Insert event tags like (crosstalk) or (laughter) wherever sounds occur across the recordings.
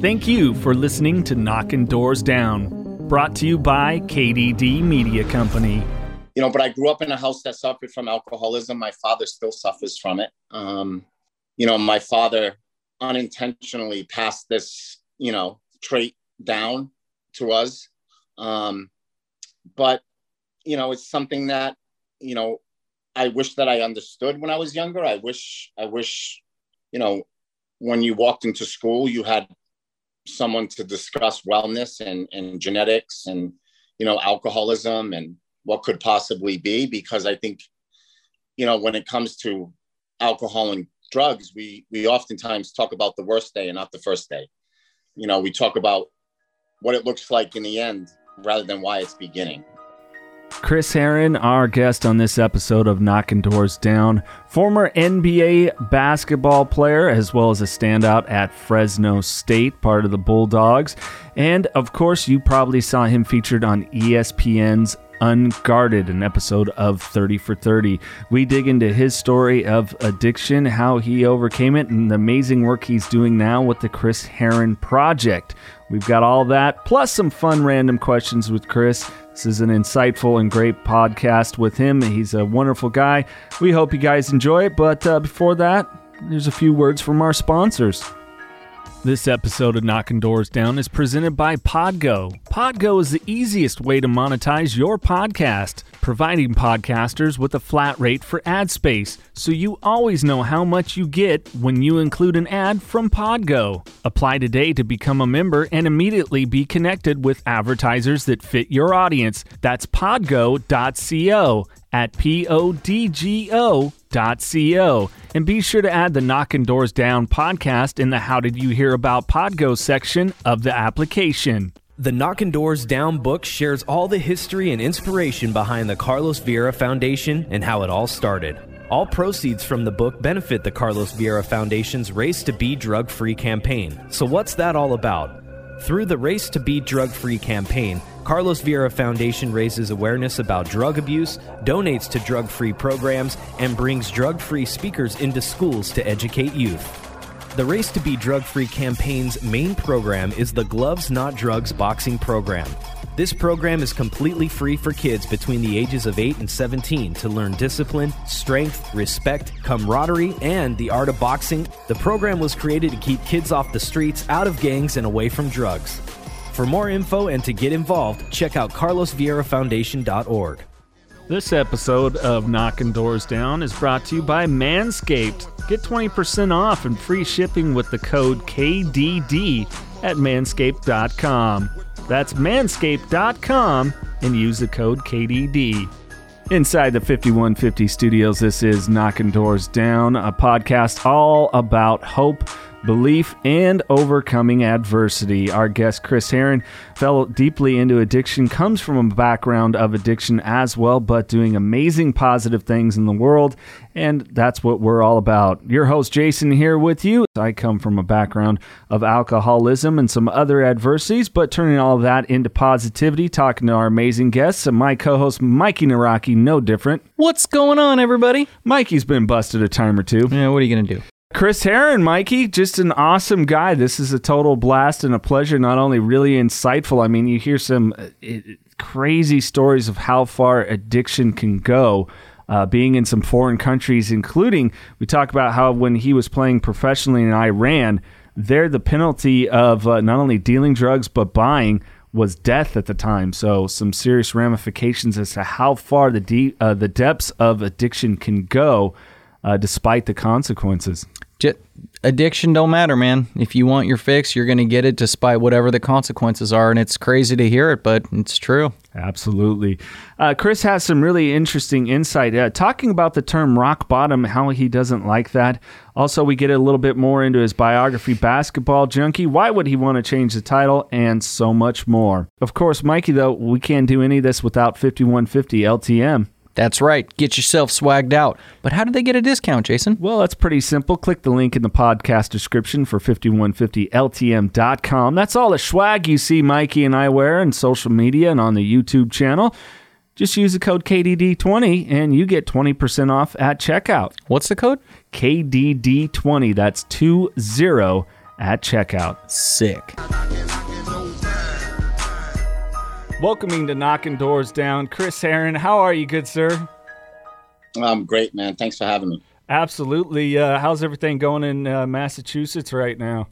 Thank you for listening to Knocking Doors Down, brought to you by KDD Media Company. You know, but I grew up in a house that suffered from alcoholism. My father still suffers from it. Um, you know, my father unintentionally passed this, you know, trait down to us. Um, but, you know, it's something that, you know, I wish that I understood when I was younger. I wish, I wish, you know, when you walked into school, you had someone to discuss wellness and, and genetics and, you know, alcoholism and what could possibly be. Because I think, you know, when it comes to alcohol and drugs, we, we oftentimes talk about the worst day and not the first day. You know, we talk about what it looks like in the end rather than why it's beginning. Chris Herren, our guest on this episode of Knocking Doors Down, former NBA basketball player as well as a standout at Fresno State, part of the Bulldogs. And of course, you probably saw him featured on ESPN's Unguarded, an episode of 30 for 30. We dig into his story of addiction, how he overcame it, and the amazing work he's doing now with the Chris Herren Project. We've got all that, plus some fun random questions with Chris. This is an insightful and great podcast with him. He's a wonderful guy. We hope you guys enjoy it, but uh, before that, there's a few words from our sponsors. This episode of Knocking Doors Down is presented by Podgo. Podgo is the easiest way to monetize your podcast, providing podcasters with a flat rate for ad space, so you always know how much you get when you include an ad from Podgo. Apply today to become a member and immediately be connected with advertisers that fit your audience. That's podgo.co at podgo.co. And be sure to add the Knocking Doors Down podcast in the How Did You Hear About Podgo section of the application. The Knocking Doors Down book shares all the history and inspiration behind the Carlos Vieira Foundation and how it all started. All proceeds from the book benefit the Carlos Vieira Foundation's Race to Be Drug Free campaign. So, what's that all about? Through the Race to Be Drug Free campaign, Carlos Vieira Foundation raises awareness about drug abuse, donates to drug free programs, and brings drug free speakers into schools to educate youth. The Race to Be Drug Free campaign's main program is the Gloves Not Drugs boxing program. This program is completely free for kids between the ages of 8 and 17 to learn discipline, strength, respect, camaraderie, and the art of boxing. The program was created to keep kids off the streets, out of gangs, and away from drugs. For more info and to get involved, check out carlosvierafoundation.org. This episode of Knocking Doors Down is brought to you by Manscaped. Get 20% off and free shipping with the code KDD at manscaped.com. That's manscaped.com and use the code KDD. Inside the 5150 studios, this is Knocking Doors Down, a podcast all about hope, belief, and overcoming adversity. Our guest, Chris Herren, fell deeply into addiction, comes from a background of addiction as well, but doing amazing positive things in the world. And that's what we're all about. Your host, Jason, here with you. I come from a background of alcoholism and some other adversities, but turning all of that into positivity, talking to our amazing guests, and my co host, Mikey Naraki, no different. What's going on, everybody? Mikey's been busted a time or two. Yeah, what are you going to do? Chris Herren, Mikey, just an awesome guy. This is a total blast and a pleasure. Not only really insightful, I mean, you hear some uh, crazy stories of how far addiction can go. Uh, being in some foreign countries, including we talk about how when he was playing professionally in Iran, there the penalty of uh, not only dealing drugs but buying was death at the time. So some serious ramifications as to how far the de- uh, the depths of addiction can go, uh, despite the consequences. J- addiction don't matter, man. If you want your fix, you're going to get it despite whatever the consequences are. And it's crazy to hear it, but it's true. Absolutely. Uh, Chris has some really interesting insight uh, talking about the term rock bottom, how he doesn't like that. Also, we get a little bit more into his biography, Basketball Junkie. Why would he want to change the title? And so much more. Of course, Mikey, though, we can't do any of this without 5150 LTM. That's right. Get yourself swagged out. But how did they get a discount, Jason? Well, that's pretty simple. Click the link in the podcast description for 5150LTM.com. That's all the swag you see Mikey and I wear on social media and on the YouTube channel. Just use the code KDD20 and you get 20% off at checkout. What's the code? KDD20. That's 20 at checkout. Sick. Welcoming to Knocking Doors Down, Chris Herren. How are you, good sir? I'm great, man. Thanks for having me. Absolutely. Uh, how's everything going in uh, Massachusetts right now?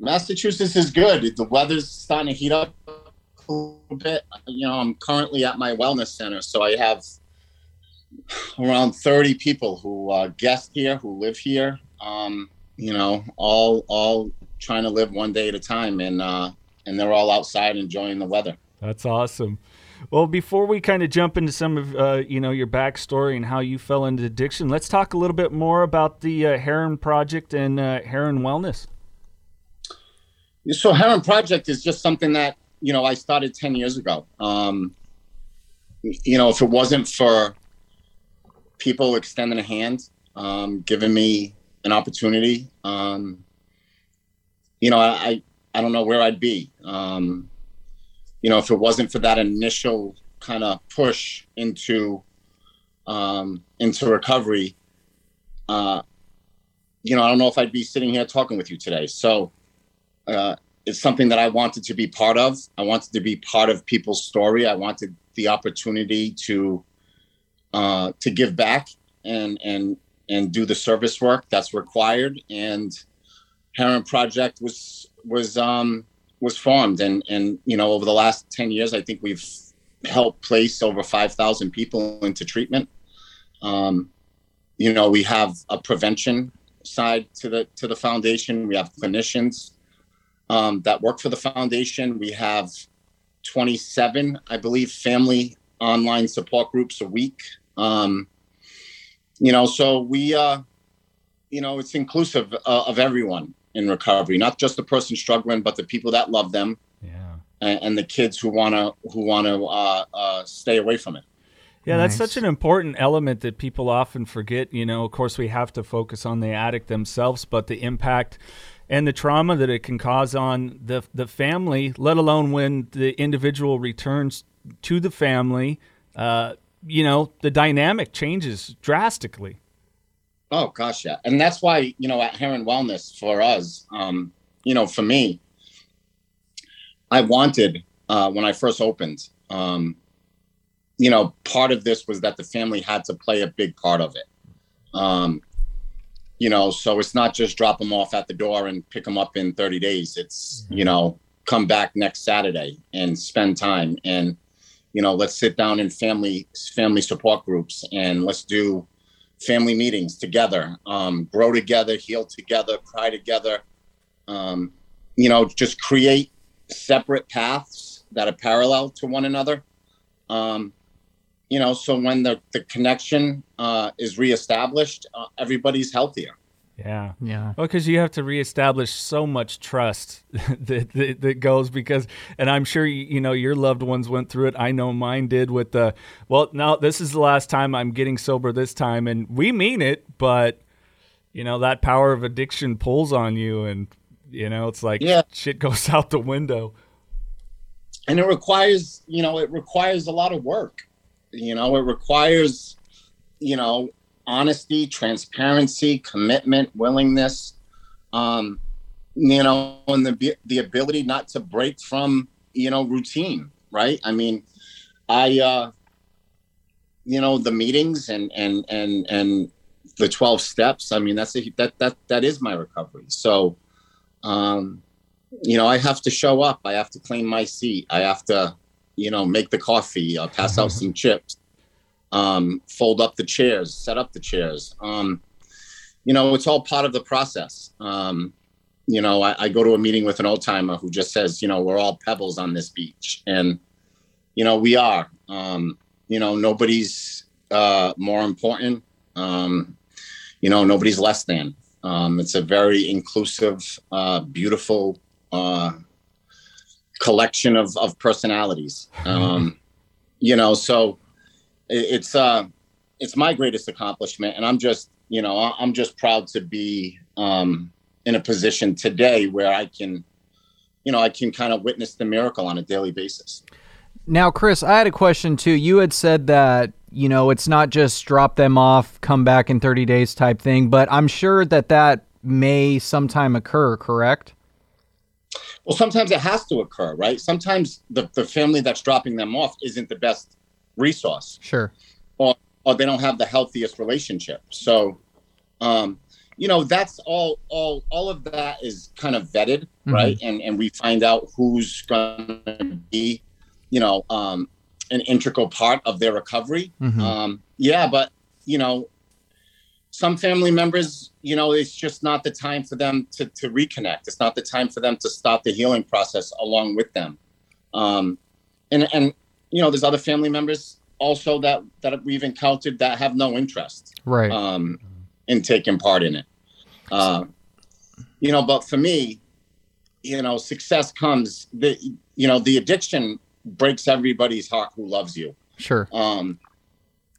Massachusetts is good. The weather's starting to heat up a little bit. You know, I'm currently at my wellness center, so I have around 30 people who uh, guest here, who live here. Um, you know, all all trying to live one day at a time, and uh, and they're all outside enjoying the weather. That's awesome. Well, before we kind of jump into some of uh, you know your backstory and how you fell into addiction, let's talk a little bit more about the uh, Herren Project and uh, Herren Wellness. So, Herren Project is just something that you know I started ten years ago. Um, you know, if it wasn't for people extending a hand, um, giving me an opportunity, um, you know, I I don't know where I'd be. Um, you know, if it wasn't for that initial kind of push into um, into recovery, uh, you know, I don't know if I'd be sitting here talking with you today. So uh, it's something that I wanted to be part of. I wanted to be part of people's story. I wanted the opportunity to uh, to give back and and and do the service work that's required. And Herren Project was was um, was formed, and and you know over the last ten years, I think we've helped place over five thousand people into treatment. Um, you know, we have a prevention side to the to the foundation. We have clinicians um, that work for the foundation. We have 27, I believe, family online support groups a week. Um, you know, so we, uh, you know, it's inclusive uh, of everyone in recovery, not just the person struggling, but the people that love them, yeah, and, and the kids who wanna who wanna uh, uh, stay away from it. Yeah, nice. that's such an important element that people often forget. You know, of course, we have to focus on the addict themselves, but the impact and the trauma that it can cause on the the family, let alone when the individual returns to the family. Uh, you know, the dynamic changes drastically. Oh gosh, yeah, and that's why you know at Herren Wellness for us, um, you know, for me, I wanted uh, when I first opened, um, you know, part of this was that the family had to play a big part of it. Um, you know, so it's not just drop them off at the door and pick them up in 30 days. It's you know, come back next Saturday and spend time and you know, let's sit down in family family support groups and let's do family meetings together, um, grow together, heal together, cry together. Um, you know, just create separate paths that are parallel to one another. Um, you know, so when the, the connection uh, is reestablished, uh, everybody's healthier. Yeah. Yeah. Well, because you have to reestablish so much trust (laughs) that, that, that goes because, and I'm sure you, you know your loved ones went through it. I know mine did with the. Well, now this is the last time I'm getting sober this time, and we mean it, but you know that power of addiction pulls on you, and you know it's like Yeah. shit goes (laughs) out the window. and it requires you know it requires a lot of work you know it requires you know honesty transparency commitment willingness um you know and the the ability not to break from you know routine right i mean i uh you know the meetings and and and and the 12 steps i mean that's a, that that that is my recovery so um you know, I have to show up. I have to clean my seat. I have to, you know, make the coffee, uh, pass out some chips, um, fold up the chairs, set up the chairs. Um, you know, it's all part of the process. Um, you know, I, I go to a meeting with an old timer who just says, you know, we're all pebbles on this beach, and you know, we are. Um, you know, nobody's uh, more important. Um, you know, nobody's less than. Um, it's a very inclusive, uh, beautiful uh, collection of, of personalities. (laughs) Um, you know, so it's uh, it's my greatest accomplishment, and I'm just you know I'm just proud to be um, in a position today where I can, you know, I can kind of witness the miracle on a daily basis. Now, Chris, I had a question too. You had said that, you know, it's not just drop them off, come back in 30 days type thing, but I'm sure that that may sometime occur, correct? Well, sometimes it has to occur, right? Sometimes the, the family that's dropping them off isn't the best resource. Sure. Or, or they don't have the healthiest relationship. So, um, you know, that's all, all, all of that is kind of vetted, mm-hmm. right? And, and we find out who's going to be, you know, um, an integral part of their recovery. Mm-hmm. Um, yeah, but, you know, some family members, you know, it's just not the time for them to, to reconnect. It's not the time for them to start the healing process along with them. Um, and, and, you know, there's other family members also that, that we've encountered that have no interest right. um, in taking part in it. Uh, you know, but for me, you know, success comes the, you know, the addiction breaks everybody's heart who loves you. Sure. Um,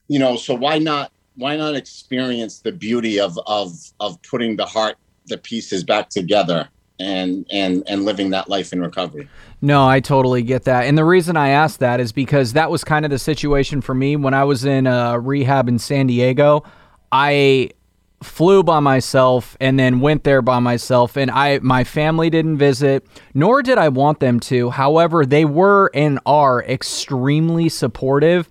you know, so why not why not experience the beauty of of of putting the heart the pieces back together and and and living that life in recovery. No i totally get that. And the reason i asked that is because that was kind of the situation for me. When i was in uh, rehab in san diego i flew by myself and then went there by myself. And I my family didn't visit nor did I want them to. However they were and are extremely supportive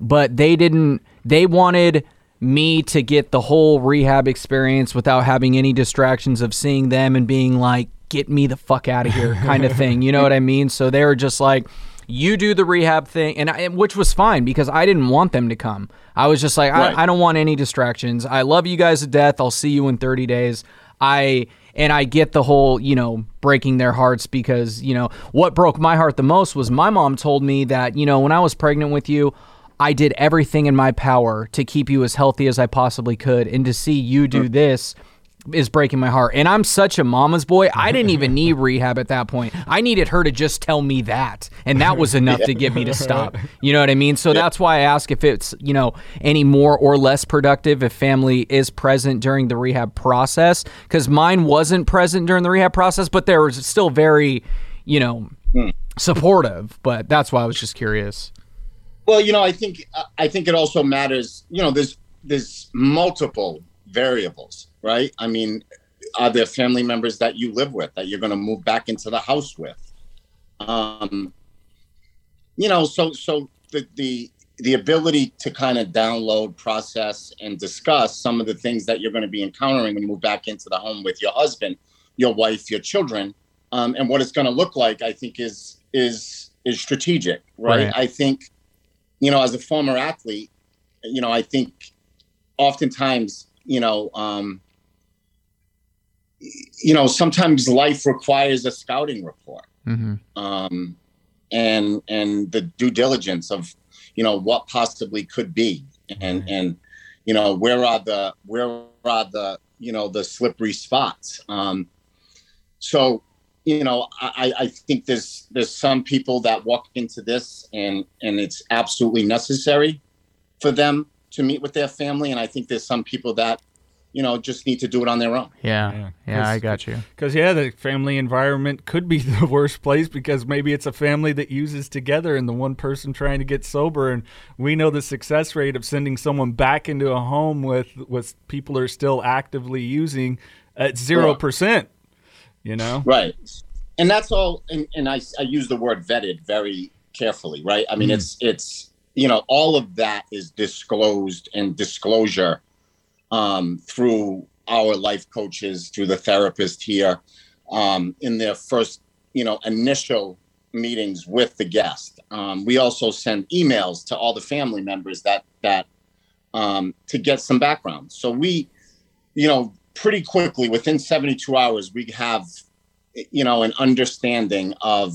but they didn't they wanted me to get the whole rehab experience without having any distractions of seeing them and being like, get me the fuck out of here (laughs) kind of thing. You know what I mean? So they were just like, you do the rehab thing, and I, which was fine because I didn't want them to come. I was just like, right. I, I don't want any distractions. I love you guys to death. I'll see you in 30 days. I and I get the whole, you know, breaking their hearts because, you know, what broke my heart the most was my mom told me that, you know, when I was pregnant with you, I did everything in my power to keep you as healthy as I possibly could. And to see you do this is breaking my heart. And I'm such a mama's boy. I didn't even (laughs) need rehab at that point. I needed her to just tell me that. And that was enough yeah. to get me to stop. (laughs) You know what I mean? So yeah. that's why I ask if it's, you know, any more or less productive if family is present during the rehab process. Because mine wasn't present during the rehab process, but they were still very, you know, mm. supportive. But that's why I was just curious. Well, you know, I think I think it also matters. You know, there's there's multiple variables, right? I mean, are there family members that you live with that you're going to move back into the house with? Um, you know, so so the the the ability to kind of download, process, and discuss some of the things that you're going to be encountering when you move back into the home with your husband, your wife, your children, um, and what it's going to look like, I think is is is strategic, right? right. I think you know, as a former athlete, you know, I think oftentimes, you know, um, you know, sometimes life requires a scouting report, mm-hmm. um, and and the due diligence of, you know, what possibly could be, and mm-hmm. and you know, where are the where are the you know the slippery spots. Um, so you know, I, I think there's there's some people that walk into this and and it's absolutely necessary for them to meet with their family, and I think there's some people that you know just need to do it on their own. Yeah, yeah, yeah I got you. Because yeah, the family environment could be (laughs) the worst place because maybe it's a family that uses together and the one person trying to get sober, and we know the success rate of sending someone back into a home with with people are still actively using at zero percent you know? Right. And that's all and, and I, I use the word vetted very carefully right? I mean mm. it's it's you know all of that is disclosed and disclosure um, through our life coaches through the therapist here um, in their first you know initial meetings with the guest. Um, we also send emails to all the family members that that um, to get some background. So we you know pretty quickly within 72 hours we have you know an understanding of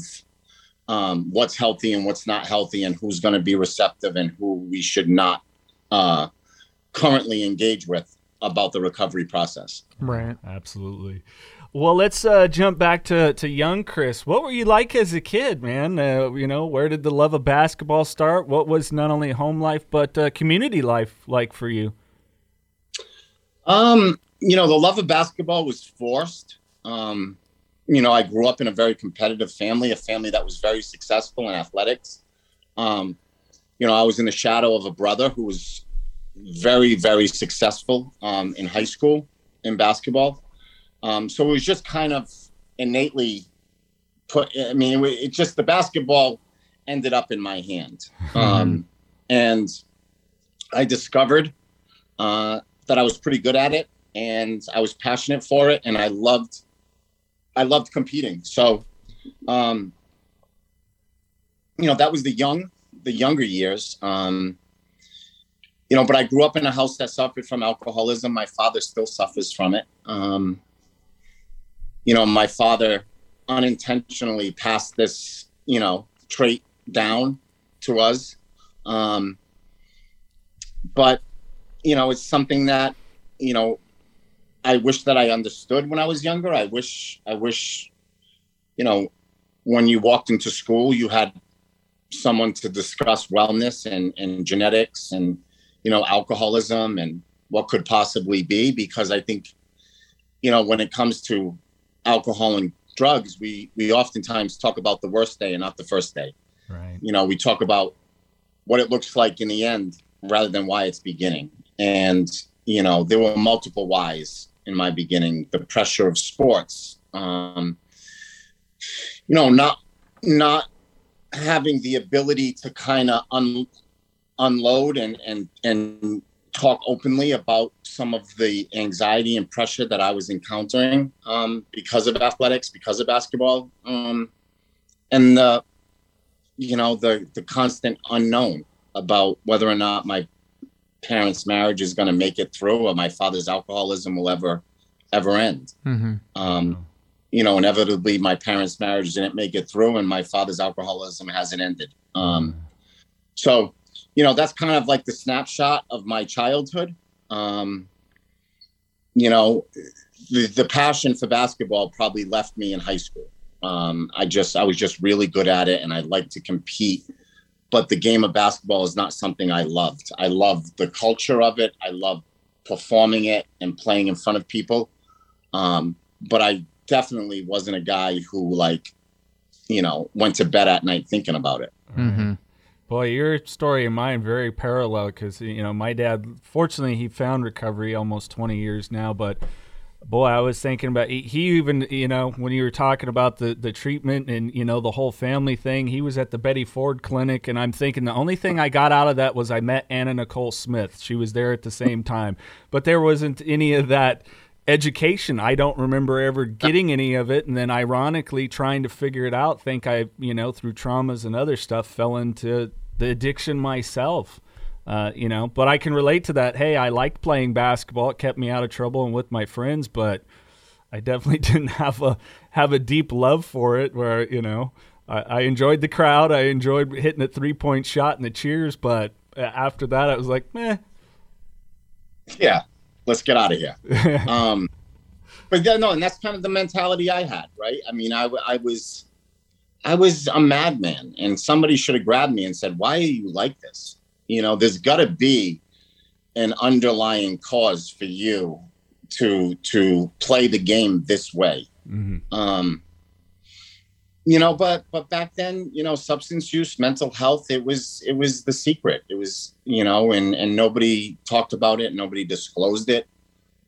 um, what's healthy and what's not healthy and who's going to be receptive and who we should not uh, currently engage with about the recovery process right absolutely well, let's uh, jump back to, to young Chris. What were you like as a kid, man? Uh, you know, where did the love of basketball start? What was not only home life but uh, community life like for you? Um, you know, the love of basketball was forced. Um, you know, I grew up in a very competitive family, a family that was very successful in athletics. Um, you know, I was in the shadow of a brother who was very, very successful um, in high school in basketball. Um, so it was just kind of innately put. I mean, it, it just the basketball ended up in my hand, (laughs) um, and I discovered uh, that I was pretty good at it, and I was passionate for it, and I loved, I loved competing. So, um, you know, that was the young, the younger years. Um, you know, but I grew up in a house that suffered from alcoholism. My father still suffers from it. Um, you know, my father unintentionally passed this, you know, trait down to us. Um, but, you know, it's something that, you know, I wish that I understood when I was younger. I wish, I wish, you know, when you walked into school, you had someone to discuss wellness and, and genetics and, you know, alcoholism and what could possibly be. Because I think, you know, when it comes to alcohol and drugs, we we oftentimes talk about the worst day and not the first day. Right. You know, we talk about what it looks like in the end rather than why it's beginning. And you know, there were multiple whys in my beginning. The pressure of sports, um, you know, not not having the ability to kind of un, unload and and and talk openly about some of the anxiety and pressure that I was encountering um, because of athletics, because of basketball, um, and the you know the the constant unknown about whether or not my parents' marriage is going to make it through, or my father's alcoholism will ever ever end. Mm-hmm. Um, you know, inevitably, my parents' marriage didn't make it through, and my father's alcoholism hasn't ended. Um, so you know that's kind of like the snapshot of my childhood um, you know the, the passion for basketball probably left me in high school um, i just i was just really good at it and i liked to compete but the game of basketball is not something i loved i loved the culture of it i loved performing it and playing in front of people um, but i definitely wasn't a guy who like you know went to bed at night thinking about it Mm-hmm. Boy, your story and mine very parallel because you know my dad. Fortunately, he found recovery almost 20 years now. But boy, I was thinking about he, even you know when you were talking about the the treatment and you know the whole family thing. He was at the Betty Ford clinic, and I'm thinking the only thing I got out of that was I met Anna Nicole Smith. She was there at the same time, but there wasn't any of that education. I don't remember ever getting any of it. And then ironically trying to figure it out, think I, you know, through traumas and other stuff fell into the addiction myself. Uh, you know, but I can relate to that. Hey, I liked playing basketball. It kept me out of trouble and with my friends, but I definitely (laughs) didn't have a have a deep love for it where, you know, I, I enjoyed the crowd. I enjoyed hitting a three point shot and the cheers, but after that I was like, meh. Yeah let's get out of here. (laughs) um, but yeah, no, and that's kind of the mentality I had, right? I mean, I, I was, I was a madman, and somebody should have grabbed me and said, "Why are you like this?" You know, there's got to be an underlying cause for you to to play the game this way. Mm-hmm. Um, you know, but but back then, you know, substance use, mental health, it was it was the secret. It was, you know, and and nobody talked about it, nobody disclosed it.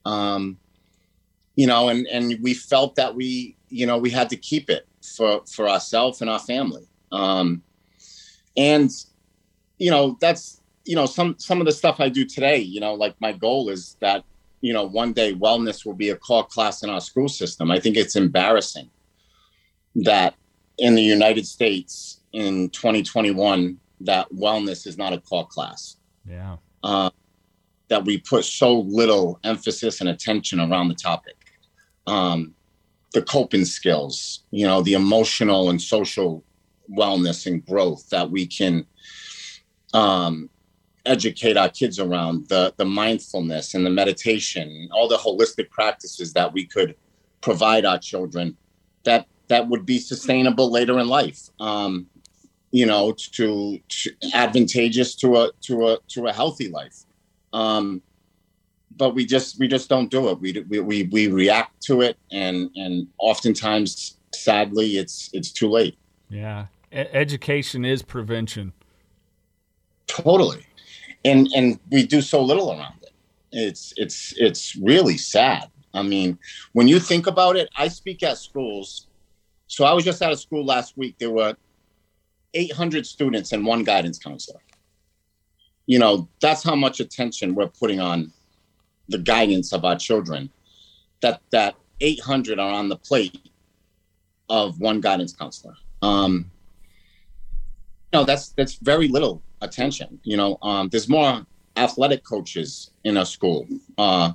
Um, you know, and and we felt that we, you know, we had to keep it for for ourselves and our family. Um, and you know, that's you know, some some of the stuff I do today, you know, like my goal is that, you know, one day wellness will be a core class in our school system. I think it's embarrassing that in the United States in 2021 that wellness is not a core class. Yeah. Uh, that we put so little emphasis and attention around the topic. Um, the coping skills, you know, the emotional and social wellness and growth that we can um, educate our kids around, the the mindfulness and the meditation, all the holistic practices that we could provide our children that that would be sustainable later in life. Um, you know, to, to, advantageous to a to a to a healthy life. Um, but we just we just don't do it. We we we, react to it, and and oftentimes, sadly, it's it's too late. Yeah, e- education is prevention. Totally, and and we do so little around it. It's it's it's really sad. I mean, when you think about it, I speak at schools. So I was just out of school last week. There were 800 students and one guidance counselor. You know, that's how much attention we're putting on the guidance of our children. That that 800 are on the plate of one guidance counselor. Um, you know, that's that's very little attention. You know, um, there's more athletic coaches in a school uh,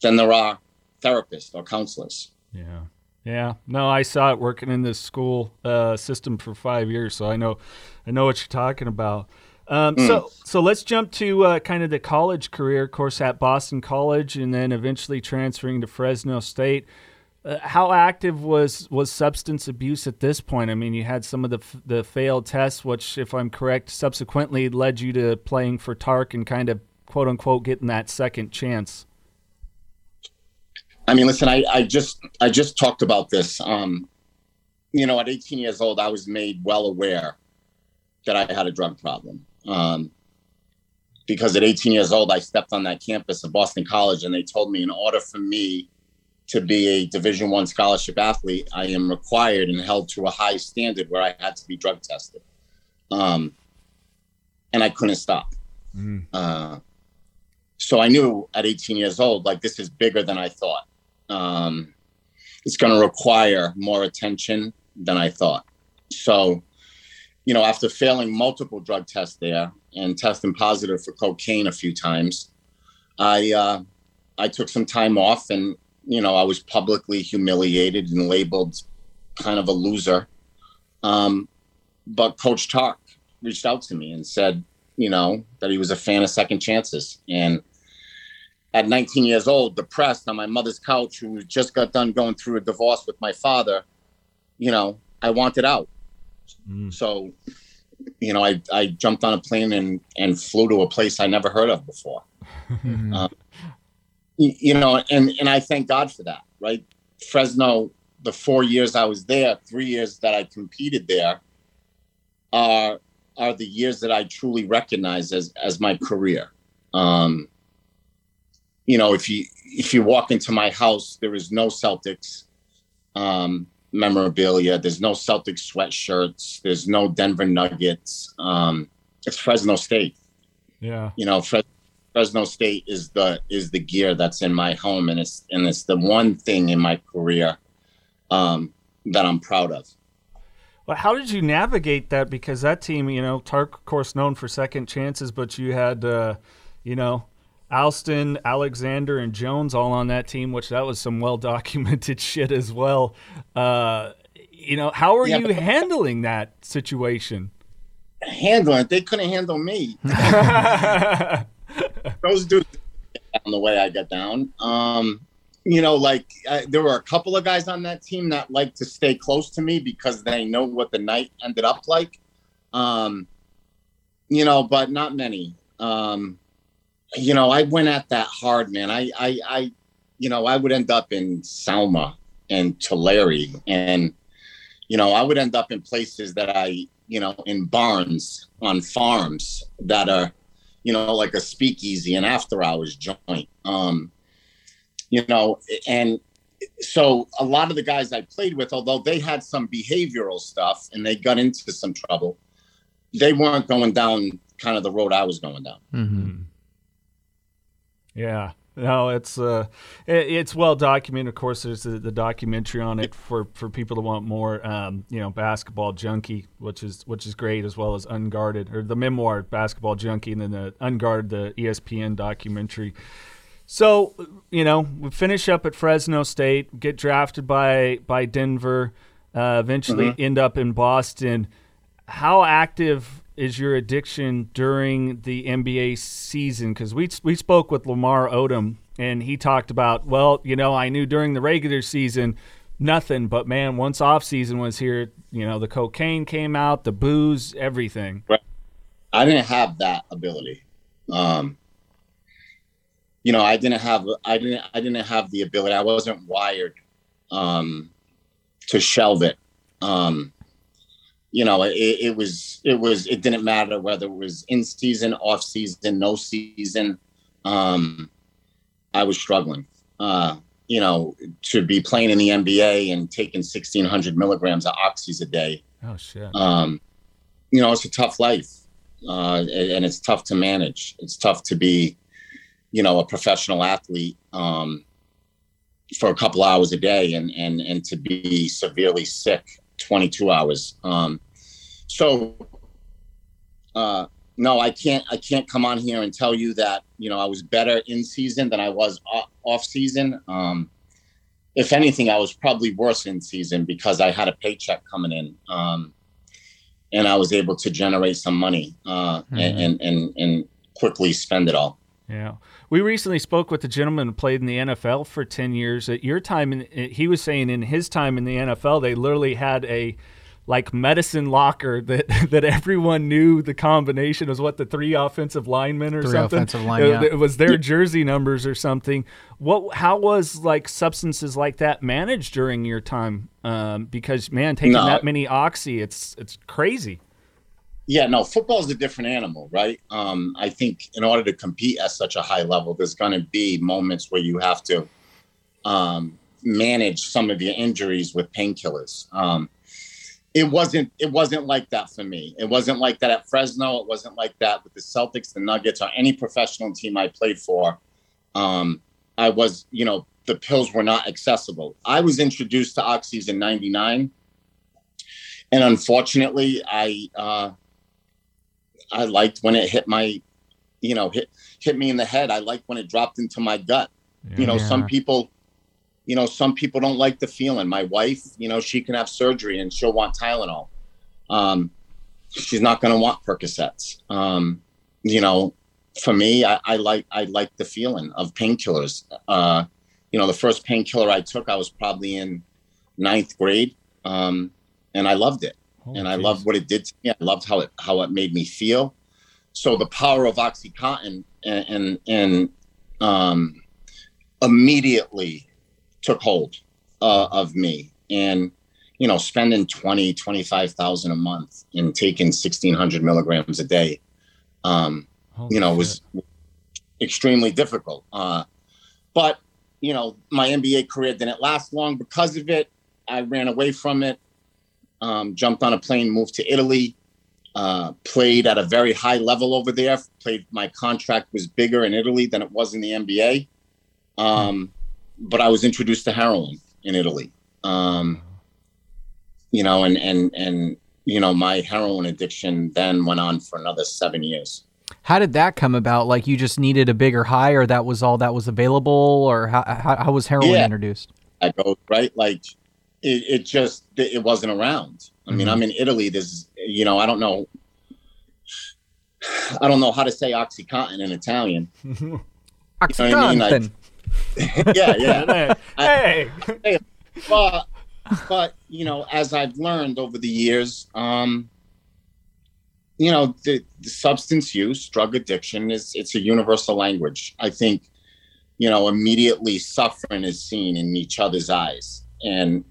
than there are therapists or counselors. Yeah. Yeah, no, I saw it working in this school uh, system for five years, so I know, I know what you're talking about. Um, mm. So, so let's jump to uh, kind of the college career. Of course, at Boston College, and then eventually transferring to Fresno State. Uh, how active was was substance abuse at this point? I mean, you had some of the the failed tests, which, if I'm correct, subsequently led you to playing for Tark and kind of quote unquote getting that second chance. I mean, listen, I, I just I just talked about this. Um, you know, at 18 years old, I was made well aware that I had a drug problem. Um, because at 18 years old, I stepped on that campus of Boston College, and they told me in order for me to be a Division One scholarship athlete, I am required and held to a high standard where I had to be drug tested. Um, and I couldn't stop. Mm. Uh, so I knew at 18 years old, like this is bigger than I thought um, it's going to require more attention than I thought. So, you know, after failing multiple drug tests there and testing positive for cocaine a few times, I uh, I took some time off, and you know, I was publicly humiliated and labeled kind of a loser. Um, but Coach Tark reached out to me and said, you know, that he was a fan of second chances, and at 19 years old, depressed on my mother's couch, who just got done going through a divorce with my father, you know, I wanted out. Mm. So, you know, I, I jumped on a plane and, and flew to a place I never heard of before. (laughs) um, you know, and, and I thank God for that, right? Fresno, the four years I was there, three years that I competed there, are are the years that I truly recognize as as my career. Um, you know, if you if you walk into my house, there is no Celtics um, memorabilia. There's no Celtics sweatshirts. There's no Denver Nuggets. Um, it's Fresno State. Yeah. You know, Fres- Fresno State is the is the gear that's in my home, and it's and it's the one thing in my career um, that I'm proud of. Well, how did you navigate that? Because that team, you know, Tark, of course, known for second chances, but you had, uh, you know, Alston, Alexander, and Jones all on that team, which that was some well documented (laughs) shit as well. Uh, you know, how are yeah, you handling that situation? Handling it, they couldn't handle me. (laughs) (laughs) Those dudes on the way I get down. Um, you know, like I, there were a couple of guys on that team that like to stay close to me because they know what the night ended up like. Um, you know, but not many. Um, you know, I went at that hard, man. I, I, I, you know, I would end up in Selma and Tulare, and you know, I would end up in places that I, you know, in barns on farms that are, you know, like a speakeasy and after hours joint. Um, you know, and so a lot of the guys I played with, although they had some behavioral stuff and they got into some trouble, they weren't going down kind of the road I was going down. Mm-hmm. Yeah. No, it's uh, it, it's well documented. Of course, there's the, the, documentary on it for, for people to want more. Um, you know, basketball junkie, which is which is great, as well as unguarded or the memoir basketball junkie, and then the unguarded the ESPN documentary. So you know, we finish up at Fresno State, get drafted by by Denver, uh, eventually mm-hmm. end up in Boston. How active is your addiction during the NBA season? Because we we spoke with Lamar Odom and he talked about, well, you know, I knew during the regular season nothing, but man, once off season was here, you know, the cocaine came out, the booze, everything. I didn't have that ability. Um, you know, I didn't have I didn't I didn't have the ability. I wasn't wired um, to shelve it. Um, you know, it, it, was it was it didn't matter whether it was in season, off season, no season. Um, I was struggling. Uh, you know, to be playing in the NBA and taking 1600 milligrams of oxys a day. Oh shit. Um, you know, it's a tough life, uh, and it's tough to manage. It's tough to be, you know, a professional athlete um, for a couple hours a day, and and and to be severely sick 22 hours. Um, so, uh, no, I can't. I can't come on here and tell you that you know I was better in season than I was off season. Um, if anything, I was probably worse in season because I had a paycheck coming in, um, and I was able to generate some money uh, mm-hmm. and, and and quickly spend it all. Yeah. We recently spoke with a gentleman who played in the NFL for 10 years. At your time, he was saying in his time in the NFL, they literally had a like medicine locker that (laughs) that everyone knew the combination was what the three offensive linemen or three something. Offensive line, yeah. It was their jersey numbers or something. What? How was like substances like that managed during your time? Um, because man, taking no. that many oxy, it's it's crazy. Yeah, no, football is a different animal, right? Um, I think in order to compete at such a high level, there's going to be moments where you have to um, manage some of your injuries with painkillers. Um, it wasn't it wasn't like that for me. It wasn't like that at Fresno. It wasn't like that with the Celtics, the Nuggets, or any professional team I played for. Um, I was, you know, the pills were not accessible. I was introduced to oxys in '99, and unfortunately, I uh, I liked when it hit my, you know, hit hit me in the head. I liked when it dropped into my gut. Yeah. You know, some people you know, some people don't like the feeling. My wife, you know, she can have surgery and she'll want Tylenol. Um, she's not going to want Percocets. Um, you know, for me, I, I, like I like the feeling of painkillers. Uh, you know, the first painkiller I took, I was probably in ninth grade, um, and I loved it, oh, and geez. I loved what it did to me. I loved how it how it made me feel. So the power of OxyContin and and, and um, immediately took hold uh, of me and you know spending 20 25000 a month and taking 1600 milligrams a day um, you know shit. was extremely difficult uh, but you know my nba career didn't last long because of it i ran away from it um, jumped on a plane moved to italy uh, played at a very high level over there played my contract was bigger in italy than it was in the nba um, but I was introduced to heroin in Italy. Um, you know, and and and you know, my heroin addiction then went on for another seven years. How did that come about? Like you just needed a bigger high, or that was all that was available, or how how, how was heroin yeah. introduced? I go right, like it, it just it wasn't around. I mm-hmm. mean, I'm in Italy. There's you know, I don't know, I don't know how to say oxycontin in Italian. oxycontin. (laughs) You know I mean? like, (laughs) yeah, yeah. (laughs) hey. I, but but you know, as I've learned over the years, um, you know, the, the substance use, drug addiction is it's a universal language. I think, you know, immediately suffering is seen in each other's eyes. And,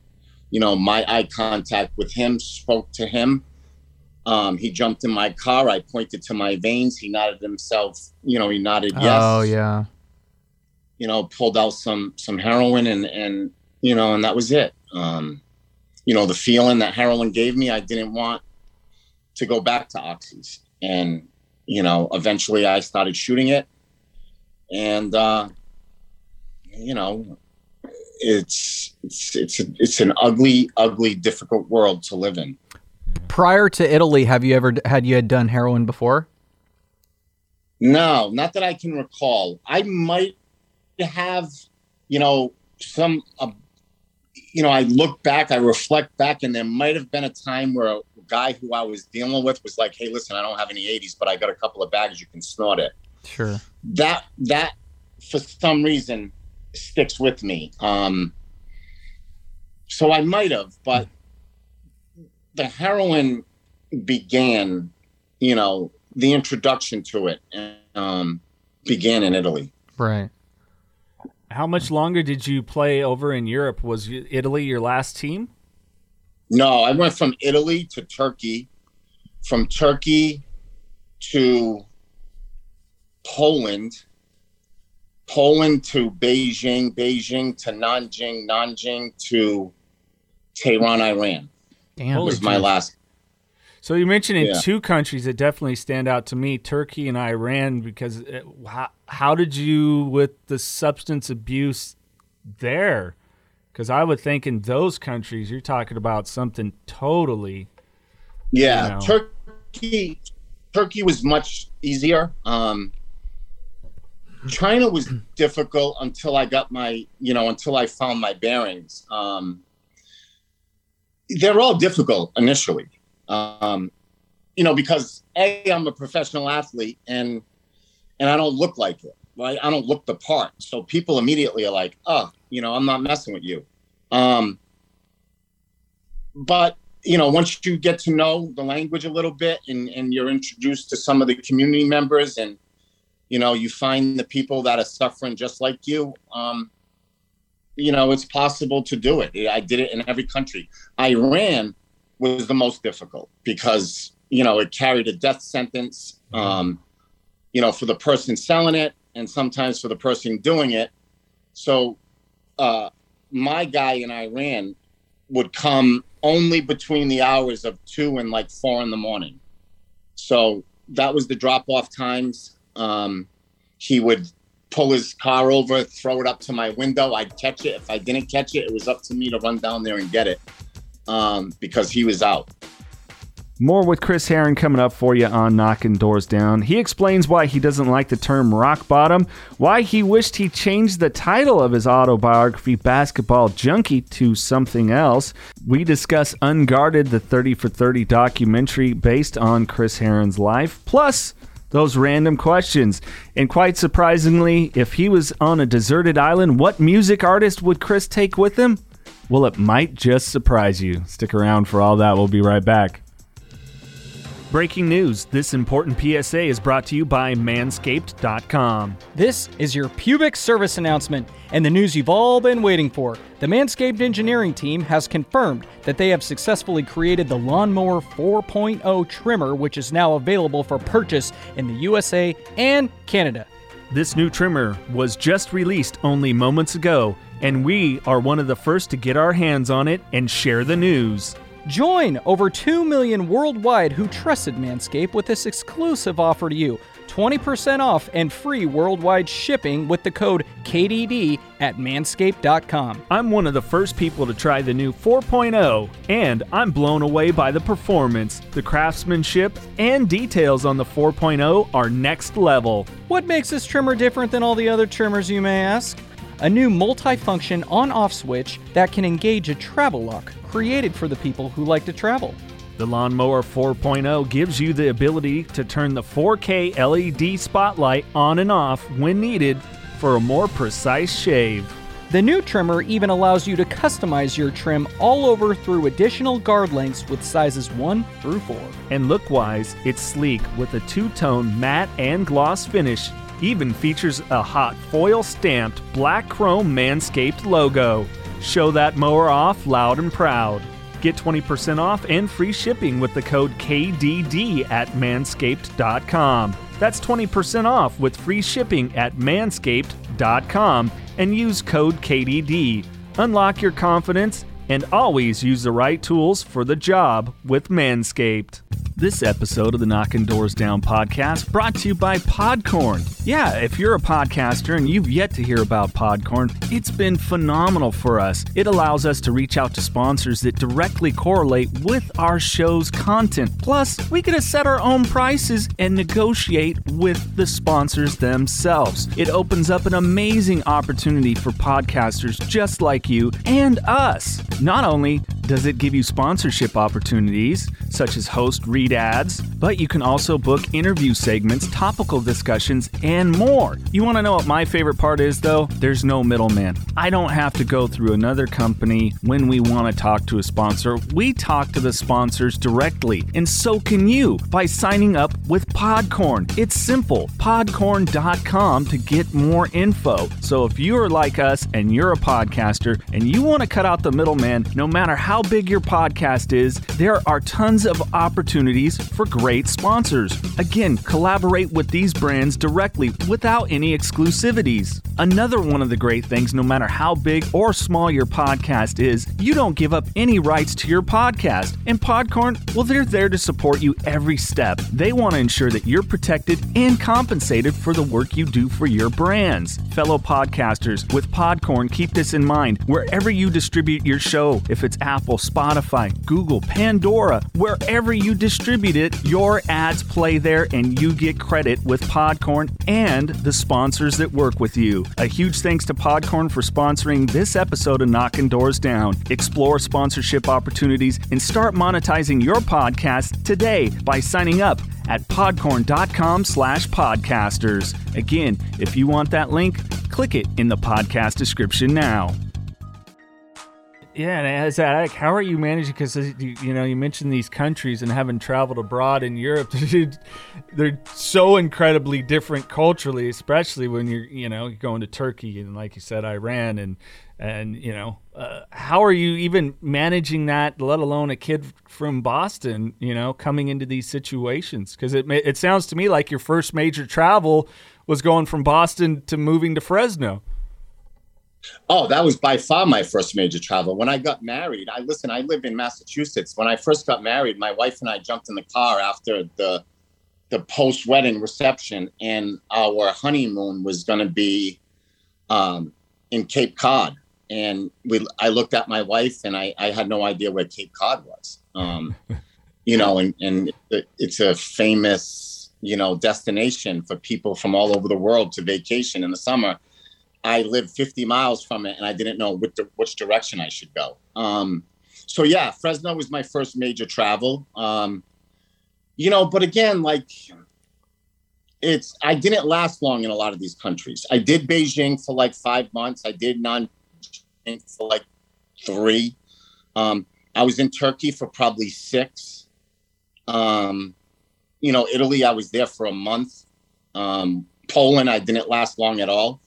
you know, my eye contact with him spoke to him. Um, he jumped in my car. I pointed to my veins. He nodded himself. You know, he nodded yes. Oh yeah you know, pulled out some some heroin and and you know, and that was it. Um, you know, the feeling that heroin gave me, I didn't want to go back to oxys. And, you know, eventually I started shooting it. And uh, you know, it's it's it's a, it's an ugly, ugly, difficult world to live in. Prior to Italy, have you ever had you had done heroin before? No, not that I can recall. I might have, you know, some, uh, you know, I look back, I reflect back, and there might have been a time where a guy who I was dealing with was like, "Hey, listen, I don't have any 80s, but I got a couple of bags. You can snort it." Sure. That that for some reason sticks with me. Um, so I might have, but the heroin began, you know, the introduction to it um, began in Italy. Right. How much longer did you play over in Europe? Was Italy your last team? No, I went from Italy to Turkey, from Turkey to Poland, Poland to Beijing, Beijing to Nanjing, Nanjing to Tehran, Iran. Damn. Holy was my geez. last. So you mentioned in Yeah. two countries that definitely stand out to me, Turkey and Iran, because it, how, how did you with the substance abuse there? Because I would think in those countries you're talking about something totally. Yeah, You know. Turkey. Turkey was much easier. Um, China was difficult until I got my, you know, until I found my bearings. Um, they're all difficult initially, um, you know, because a I'm a professional athlete and and I don't look like it, right? I don't look the part, so people immediately are like, oh, you know, I'm not messing with you. Um, but you know, once you get to know the language a little bit and, and you're introduced to some of the community members and, you know, you find the people that are suffering just like you, um, you know, it's possible to do it. I did it in every country. Iran was the most difficult because, you know, it carried a death sentence, um, you know, for the person selling it and sometimes for the person doing it. So, uh, my guy in Iran would come only between the hours of two and like four in the morning. So that was the drop off times. Um, he would pull his car over, throw it up to my window. I'd catch it. If I didn't catch it, it was up to me to run down there and get it um, because he was out. More with Chris Herren coming up for you on Knocking Doors Down. He explains why he doesn't like the term rock bottom, why he wished he changed the title of his autobiography, Basketball Junkie, to something else. We discuss Unguarded, the 30 for 30 documentary based on Chris Herren's life, plus those random questions. And quite surprisingly, if he was on a deserted island, what music artist would Chris take with him? Well, it might just surprise you. Stick around for all that. We'll be right back. Breaking news this important PSA is brought to you by Manscaped.com. This is your pubic service announcement and the news you've all been waiting for. The Manscaped engineering team has confirmed that they have successfully created the Lawnmower 4.0 trimmer, which is now available for purchase in the USA and Canada. This new trimmer was just released only moments ago, and we are one of the first to get our hands on it and share the news. Join over 2 million worldwide who trusted Manscaped with this exclusive offer to you 20% off and free worldwide shipping with the code KDD at manscaped.com. I'm one of the first people to try the new 4.0, and I'm blown away by the performance. The craftsmanship and details on the 4.0 are next level. What makes this trimmer different than all the other trimmers, you may ask? A new multi-function on-off switch that can engage a travel lock, created for the people who like to travel. The Lawnmower 4.0 gives you the ability to turn the 4K LED spotlight on and off when needed for a more precise shave. The new trimmer even allows you to customize your trim all over through additional guard lengths with sizes 1 through 4. And look wise, it's sleek with a two tone matte and gloss finish. Even features a hot foil stamped black chrome Manscaped logo. Show that mower off loud and proud. Get 20% off and free shipping with the code KDD at manscaped.com. That's 20% off with free shipping at manscaped.com and use code KDD. Unlock your confidence and always use the right tools for the job with Manscaped. This episode of the Knocking Doors Down podcast brought to you by Podcorn. Yeah, if you're a podcaster and you've yet to hear about Podcorn, it's been phenomenal for us. It allows us to reach out to sponsors that directly correlate with our show's content. Plus, we get to set our own prices and negotiate with the sponsors themselves. It opens up an amazing opportunity for podcasters just like you and us. Not only does it give you sponsorship opportunities, such as host read ads, but you can also book interview segments, topical discussions, and more. You want to know what my favorite part is, though? There's no middleman. I don't have to go through another company when we want to talk to a sponsor. We talk to the sponsors directly, and so can you by signing up with Podcorn. It's simple podcorn.com to get more info. So if you're like us and you're a podcaster and you want to cut out the middleman, no matter how how big your podcast is, there are tons of opportunities for great sponsors. Again, collaborate with these brands directly without any exclusivities. Another one of the great things, no matter how big or small your podcast is, you don't give up any rights to your podcast. And Podcorn, well, they're there to support you every step. They want to ensure that you're protected and compensated for the work you do for your brands. Fellow podcasters, with Podcorn, keep this in mind. Wherever you distribute your show, if it's Apple, Spotify, Google, Pandora, wherever you distribute it, your ads play there and you get credit with Podcorn and the sponsors that work with you. A huge thanks to Podcorn for sponsoring this episode of Knocking Doors Down. Explore sponsorship opportunities and start monetizing your podcast today by signing up at podcorn.com slash podcasters. Again, if you want that link, click it in the podcast description now. Yeah, and as like, how are you managing? Because you, you know, you mentioned these countries and having traveled abroad in Europe, (laughs) they're so incredibly different culturally, especially when you're, you know, going to Turkey and, like you said, Iran and and you know, uh, how are you even managing that? Let alone a kid from Boston, you know, coming into these situations? Because it it sounds to me like your first major travel was going from Boston to moving to Fresno. Oh, that was by far my first major travel. When I got married, I listen, I live in Massachusetts. When I first got married, my wife and I jumped in the car after the the post wedding reception, and our honeymoon was going to be um, in Cape Cod. And we, I looked at my wife, and I, I had no idea where Cape Cod was. Um, (laughs) you know, and and it's a famous you know destination for people from all over the world to vacation in the summer I lived 50 miles from it and I didn't know which, which direction I should go. Um, so yeah, Fresno was my first major travel. Um, you know, but again, like it's I didn't last long in a lot of these countries. I did Beijing for like five months. I did non for like three. Um, I was in Turkey for probably six. Um, you know, Italy, I was there for a month. Um, Poland, I didn't last long at all.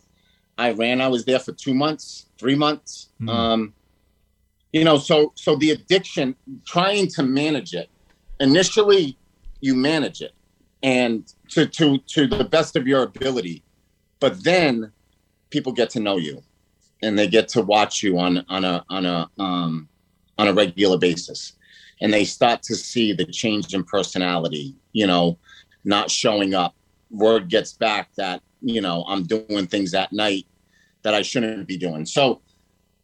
Iran, I was there for two months, three months. Mm. Um, you know, so so the addiction, trying to manage it. Initially, you manage it, and to to to the best of your ability, but then people get to know you, and they get to watch you on on a on a um, on a regular basis, and they start to see the change in personality. You know, not showing up. Word gets back that you know i'm doing things at night that i shouldn't be doing. So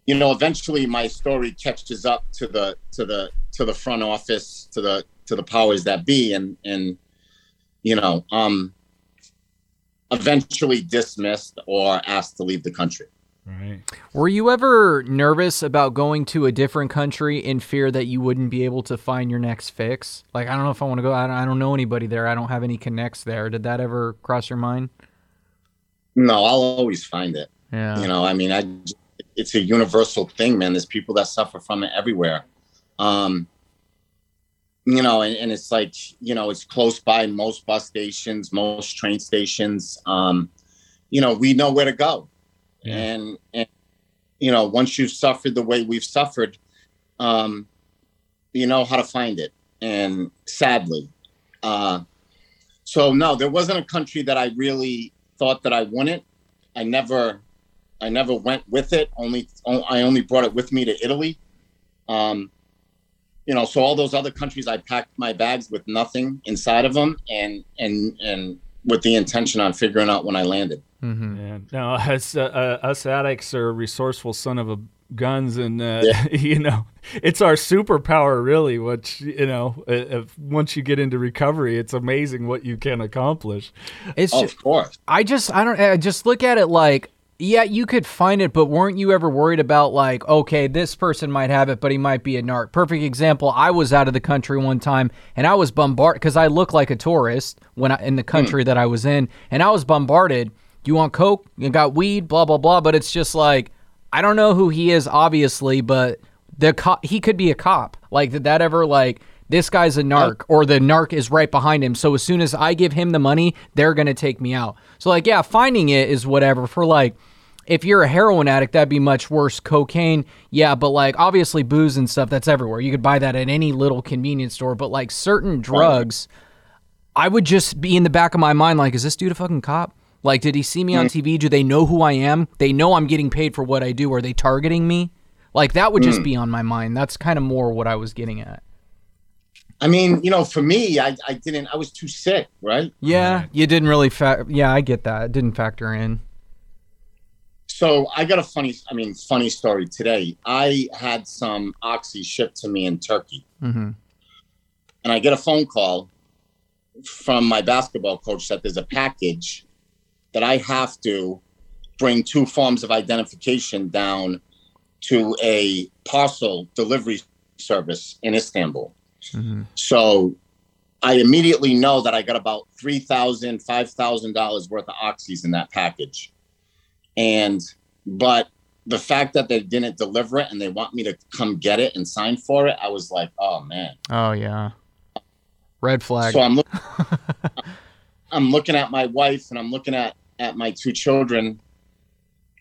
you know eventually my story catches up to the to the to the front office to the to the powers that be. And and you know um eventually dismissed or asked to leave the country Right. Were you ever nervous about going to a different country in fear that you wouldn't be able to find your next fix? Like, I don't know if I want to go. I don't, I don't know anybody there. I don't have any connects there. Did that ever cross your mind? No, I'll always find it. Yeah. You know, I mean, I it's a universal thing, man. There's people that suffer from it everywhere. Um, you know, and, and it's like, you know, it's close by most bus stations, most train stations. Um, you know, we know where to go. Yeah. And and you know, once you've suffered the way we've suffered, um, you know how to find it. And sadly, uh, so no, there wasn't a country that I really thought that I wouldn't. I never, I never went with it. Only, I only brought it with me to Italy. Um, you know, so all those other countries, I packed my bags with nothing inside of them, and and and with the intention on figuring out when I landed. Mm-hmm. Yeah. No, (laughs) us, uh, uh, us addicts are resourceful son of a guns, and uh, yeah. (laughs) you know, it's our superpower, really. Which you know, if, once you get into recovery, it's amazing what you can accomplish. It's oh, of course. I just, I don't, I just look at it like yeah, you could find it, but weren't you ever worried about like, okay, this person might have it, but he might be a narc? Perfect example. I was out of the country one time, and I was bombarded because I look like a tourist when I, in the country mm. that I was in, and I was bombarded. You want coke? You got weed? Blah blah blah. But it's just like I don't know who he is, obviously, but the co- he could be a cop. Like did that ever like this guy's a narc or the narc is right behind him. So as soon as I give him the money, they're gonna take me out. So like yeah, finding it is whatever for like if you're a heroin addict, that'd be much worse. Cocaine, yeah, but like obviously booze and stuff, that's everywhere. You could buy that at any little convenience store. But like certain drugs, I would just be in the back of my mind like, is this dude a fucking cop? Like, did he see me on TV? Do they know who I am? They know I'm getting paid for what I do. Are they targeting me? Like that would just be on my mind. That's kind of more what I was getting at. I mean, you know, for me, I, I didn't, I was too sick, right? Yeah, you didn't really. Fa- yeah, I get that. It didn't factor in. So I got a funny, I mean, funny story today. I had some oxy shipped to me in Turkey, Mm-hmm. and I get a phone call from my basketball coach that there's a package that I have to bring two forms of identification down to a parcel delivery service in Istanbul. Mm-hmm. So I immediately know that I got about $3,000, $5,000 worth of oxys in that package. And, but the fact that they didn't deliver it and they want me to come get it and sign for it, I was like, oh man. Oh yeah. Red flag. So I'm looking, (laughs) I'm looking at my wife and I'm looking at, at my two children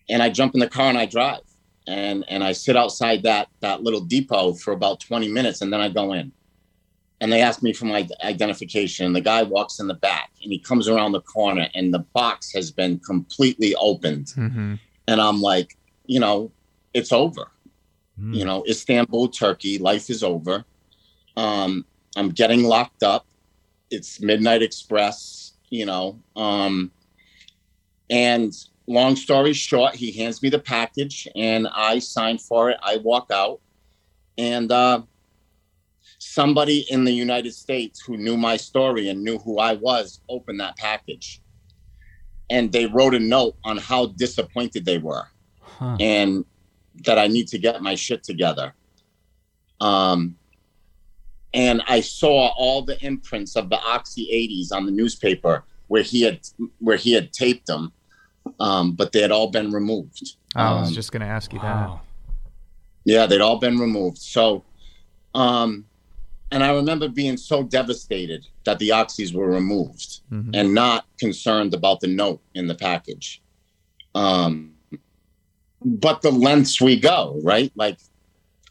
and I jump in the car and I drive and, and I sit outside that, that little depot for about 20 minutes and then I go in and they ask me for my identification. And the guy walks in the back and he comes around the corner and the box has been completely opened. mm-hmm. And I'm like, you know, it's over. Mm. You know, Istanbul, Turkey, life is over. Um, I'm getting locked up. It's Midnight Express, you know. Um, and long story short, he hands me the package and I sign for it. I walk out. And uh, somebody in the United States who knew my story and knew who I was opened that package. And they wrote a note on how disappointed they were Huh. and that I need to get my shit together. Um, and I saw all the imprints of the Oxy 80s on the newspaper where he had where he had taped them, um, but they had all been removed. I was Um, just gonna ask you Wow. yeah, they'd all been removed. So, um, and I remember being so devastated that the oxys were removed that. Mhm. and not concerned about the note in the package. Um, but the lengths we go, right? Like,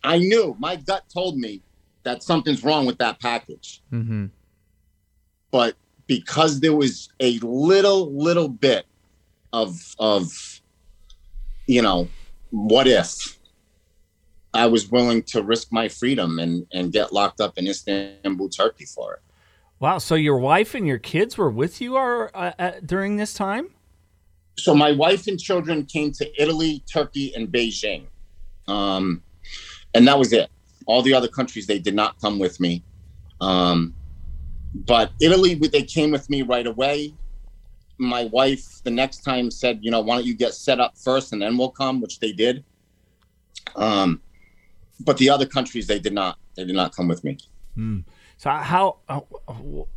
I knew my gut told me that something's wrong with that package, Mhm. but because there was a little, little bit of, of, you know, what if I was willing to risk my freedom and, and get locked up in Istanbul, Turkey for it. Wow. So your wife and your kids were with you are, uh, uh, during this time? so my wife and children came to Italy, Turkey, and Beijing, um, and that was it. All the other countries they did not come with me, um, but Italy they came with me right away. My wife the next time said, you know, why don't you get set up first and then we'll come, which they did. Um, but the other countries they did not. They did not come with me. So how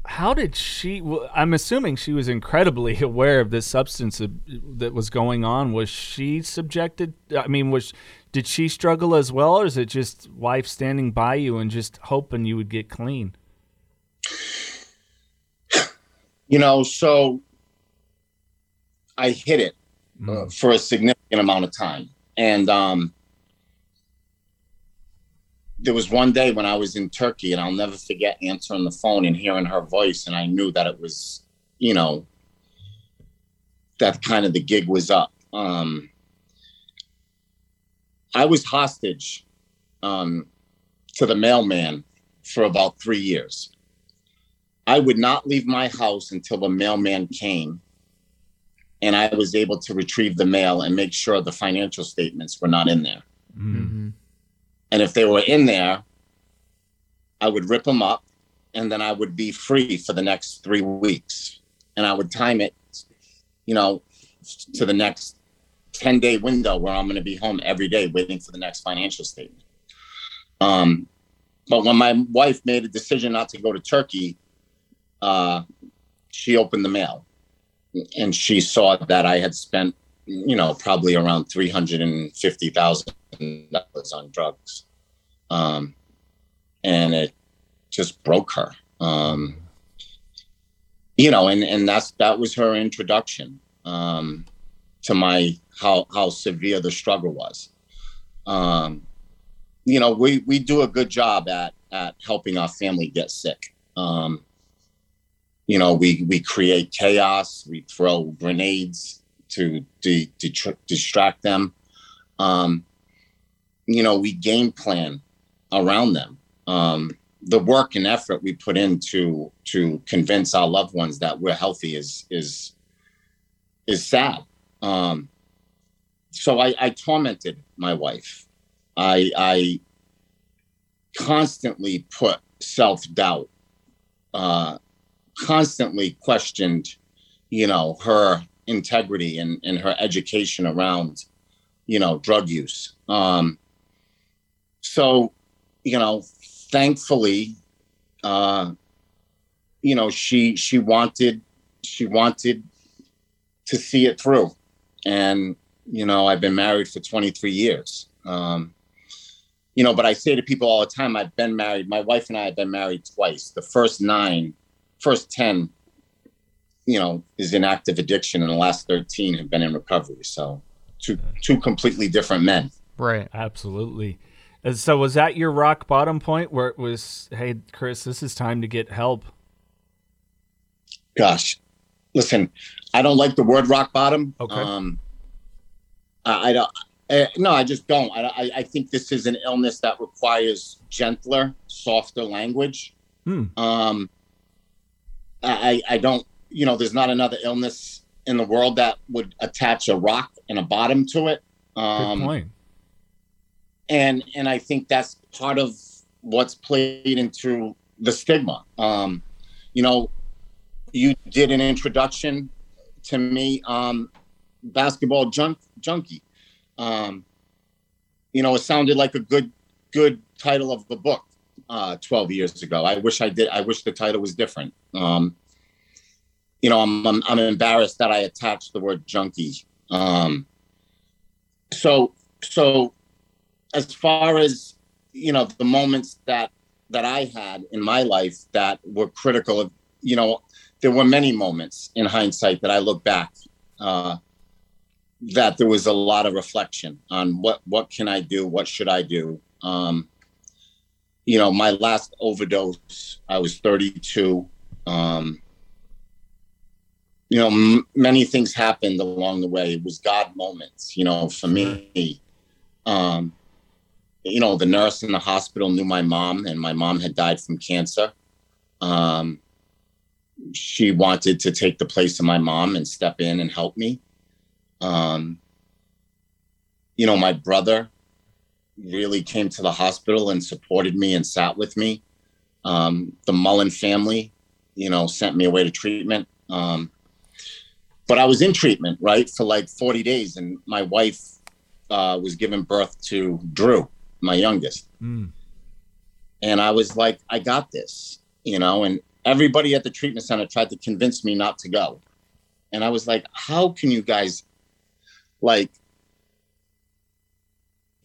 how did she? I'm assuming she was incredibly (laughs) aware of this substance that was going on. Was she subjected? I mean, was did she struggle as well, or is it just wife standing by you and just hoping you would get clean? You know, so I hit it uh, for a significant amount of time. And um, there was one day when I was in Turkey, and I'll never forget answering the phone and hearing her voice, and I knew that it was, you know, that kind of the gig was up. Um, I was hostage um, to the mailman for about three years. I would not leave my house until the mailman came and I was able to retrieve the mail and make sure the financial statements were not in there. Mhm. And if they were in there, I would rip them up and then I would be free for the next three weeks. And I would time it, you know, to the next 10 day window where I'm going to be home every day waiting for the next financial statement. Um, but when my wife made a decision not to go to Turkey, uh, she opened the mail and she saw that I had spent, you know, probably around three hundred and fifty thousand dollars on drugs, um, and it just broke her. Um, you know, and and that's that was her introduction. Um, to my how how severe the struggle was. Um, you know, we we do a good job at at helping our family get sick. Um, you know, we we create chaos. We throw grenades to de- distract them. Um, you know, we game plan around them. Um, the work and effort we put into to convince our loved ones that we're healthy is is is sad. Um, so I, I tormented my wife. I I constantly put self doubt, uh, constantly questioned, you know, her integrity and, and her education around, you know, drug use. Um, so, you know, thankfully, uh, you know, she she wanted she wanted to see it through, and you know, I've been married for 23 years. Um, you know, but I say to people all the time, I've been married. My wife and I have been married twice. The first nine, first 10, you know, is in active addiction, and the last 13 have been in recovery. So, two two completely different men. Right. Absolutely. And so was that your rock bottom point where it was, hey, Chris, this is time to get help? Gosh, listen, I don't like the word rock bottom. Okay. Um, I, I don't. Uh, no, I just don't. I, I, I think this is an illness that requires gentler, softer language. Hmm. Um, I, I don't. You know, there's not another illness in the world that would attach a rock and a bottom to it. Good Um, point. and and I think that's part of what's played into the stigma. Um, you know, you did an introduction to me, um, basketball junk junkie. Um, you know, it sounded like a good good title of the book uh, 12 years ago. I wish I did. I wish the title was different. Um, you know, I'm, I'm I'm embarrassed that I attached the word junkie. Um, so so as far as you know the moments that that i had in my life that were critical of you know there were many moments in hindsight that i look back uh, that there was a lot of reflection on what what can i do what should i do um, you know my last overdose i was 32 um, you know m- many things happened along the way it was god moments you know for me um, you know, the nurse in the hospital knew my mom, and my mom had died from cancer. Um, she wanted to take the place of my mom and step in and help me. Um, you know, my brother really came to the hospital and supported me and sat with me. Um, the Mullen family, you know, sent me away to treatment. Um, but I was in treatment, right, for like 40 days, and my wife uh, was giving birth to Drew, my youngest. Mm. And I was like, I got this, you know, and everybody at the treatment center tried to convince me not to go. And I was like, how can you guys, like,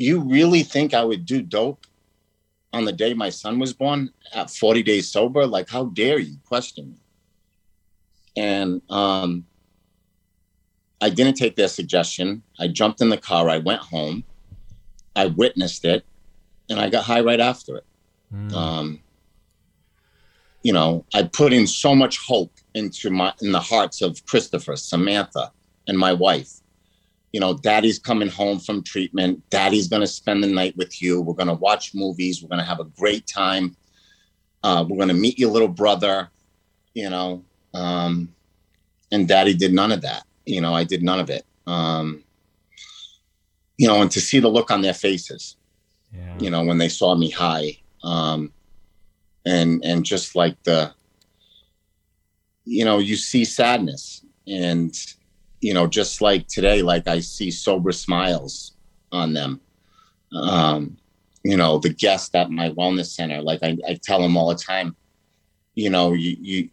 you really think I would do dope on the day my son was born at 40 days sober? Like, how dare you question me? And um, I didn't take their suggestion. I jumped in the car. I went home. I witnessed it, and I got high right after it. Mm. Um, you know, I put in so much hope into my in the hearts of Christopher, Samantha, and my wife. You know, Daddy's coming home from treatment. Daddy's going to spend the night with you. We're going to watch movies. We're going to have a great time. Uh, we're going to meet your little brother. You know, um, and Daddy did none of that. You know, I did none of it. Um, you know, and to see the look on their faces, yeah. you know, when they saw me high, um, and and just like the, you know, you see sadness, and you know, just like today, like I see sober smiles on them. Um, you know, the guests at my wellness center, like I, I tell them all the time, you know, you, you,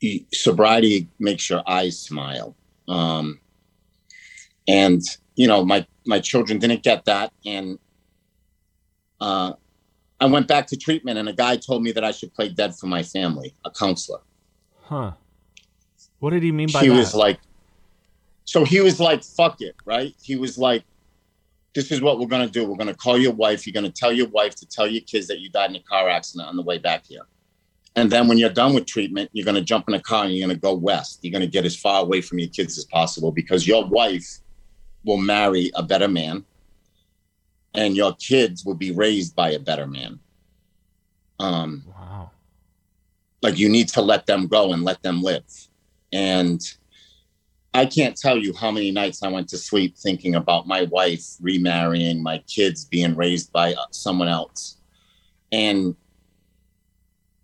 you sobriety makes your eyes smile. Um, and you know, my my children didn't get that, and uh, I went back to treatment, and a guy told me that I should play dead for my family, a counselor. Huh. What did he mean by that He was like, so he was like, fuck it, right? He was like, this is what we're going to do. We're going to call your wife. You're going to tell your wife to tell your kids that you died in a car accident on the way back here. And then when you're done with treatment, you're going to jump in a car and you're going to go west. You're going to get as far away from your kids as possible because your wife will marry a better man and your kids will be raised by a better man. Um, Wow. like you need to let them go and let them live. And I can't tell you how many nights I went to sleep thinking about my wife remarrying, my kids being raised by uh, someone else, and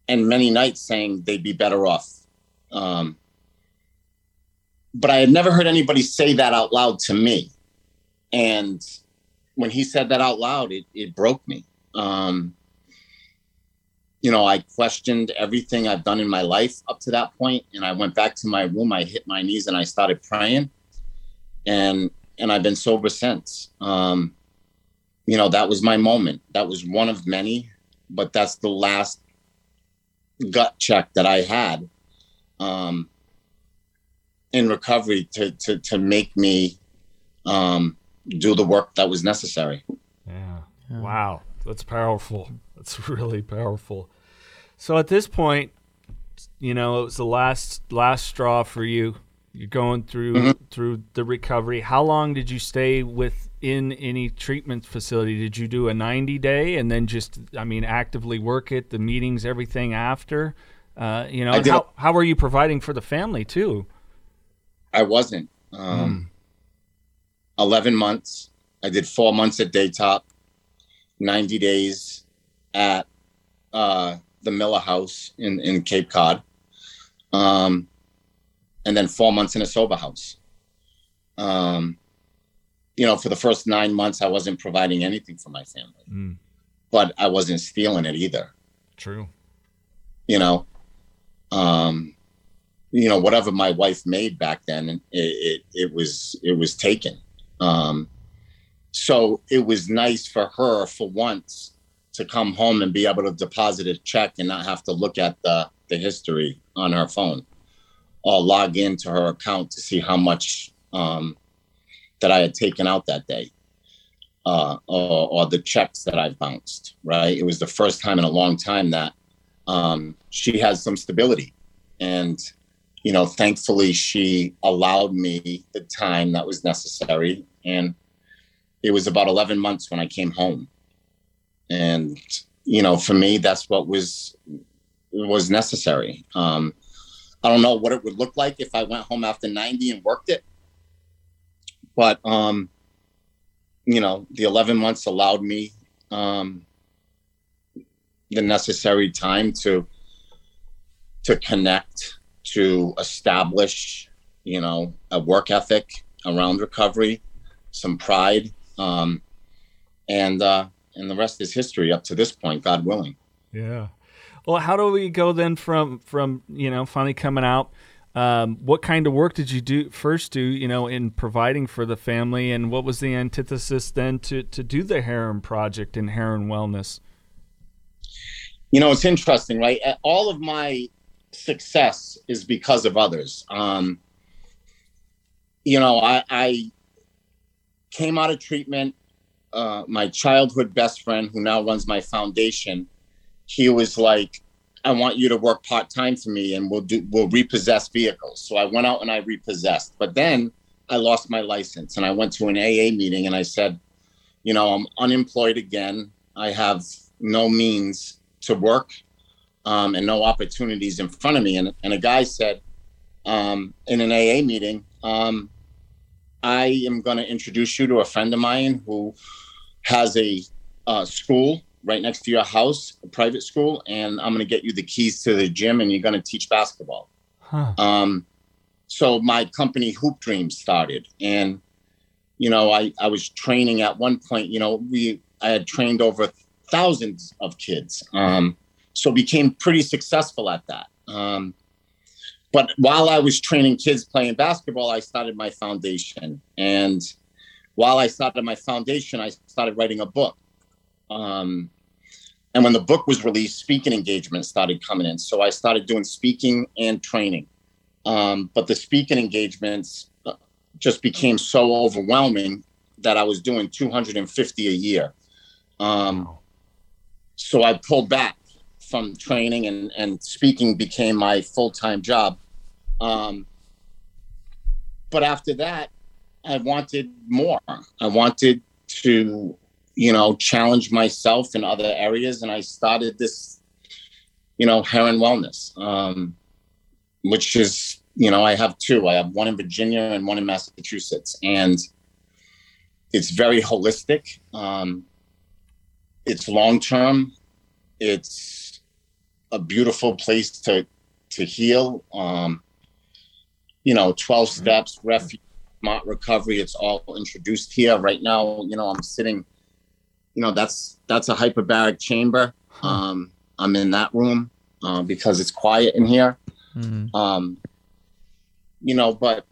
and many nights saying they'd be better off. Um, but I had never heard anybody say that out loud to me, and when he said that out loud, it it broke me. Um, you know, I questioned everything I've done in my life up to that point, and I went back to my room. I hit my knees and I started praying, and and I've been sober since. Um, you know, that was my moment. That was one of many, but that's the last gut check that I had um, in recovery to to to make me um, do the work that was necessary. Yeah. Wow. That's powerful. That's really powerful. So at this point, you know, it was the last last straw for you. You're going through Mhm. through the recovery. How long did you stay within any treatment facility? Did you do a 90 day and then just, I mean, actively work it, the meetings, everything after? Uh, you know, I and did how, how were you providing for the family too? I wasn't. Um, 11 months. I did four months at Daytop, 90 days at uh, the Miller House in, in Cape Cod, um, and then four months in a sober house. Um, you know, for the first nine months, I wasn't providing anything for my family, Mm, but I wasn't stealing it either. true. you know um you know whatever my wife made back then it it, it was it was taken um so it was nice for her for once to come home and be able to deposit a check and not have to look at the the history on her phone or log into her account to see how much um that I had taken out that day uh or, or the checks that I bounced right it was the first time in a long time that um, she has some stability. And, you know, thankfully, she allowed me the time that was necessary. And it was about 11 months when I came home. And, you know, for me, that's what was was necessary. Um, I don't know what it would look like if I went home after 90 and worked it. But, um, you know, the 11 months allowed me um, the necessary time to to connect to establish you know a work ethic around recovery some pride um and uh and the rest is history up to this point god willing Yeah. Well, how do we go then from from you know finally coming out? Um, what kind of work did you do first do you know in providing for the family, and what was the antithesis then to to do the Herren Project and Herren Wellness? you know it's interesting right all of my success is because of others um you know i i came out of treatment uh my childhood best friend who now runs my foundation he was like i want you to work part-time for me and we'll do we'll repossess vehicles. So i went out and i repossessed. But then i lost my license and i went to an aa meeting and i said you know i'm unemployed again. I have no means to work um, and no opportunities in front of me. And, and a guy said um, in an AA meeting, um, I am going to introduce you to a friend of mine who has a uh, school right next to your house, a private school, and I'm going to get you the keys to the gym and you're going to teach basketball. Huh. Um, so my company Hoop Dreams started, and you know, I I was training at one point. You know, we I had trained over thousands of kids, um, so became pretty successful at that. Um, but while I was training kids playing basketball, I started my foundation, and while I started my foundation, I started writing a book. Um, and when the book was released, speaking engagements started coming in. So I started doing speaking and training. Um, but the speaking engagements, uh, just became so overwhelming that I was doing 250 a year. Um, so I pulled back from training and, and speaking became my full-time job. Um, but after that, I wanted more. I wanted to, you know, challenge myself in other areas. And I started this, you know, Herren Wellness, um, which is, you know, I have two. I have one in Virginia and one in Massachusetts. And it's very holistic. Um, it's long term. It's a beautiful place to to heal. Um, you know, 12 Mm-hmm. steps, refuge, smart recovery. It's all introduced here right now. You know, I'm sitting. You know, that's that's a hyperbaric chamber. Um, I'm in that room uh, because it's quiet in here. Um, you know, but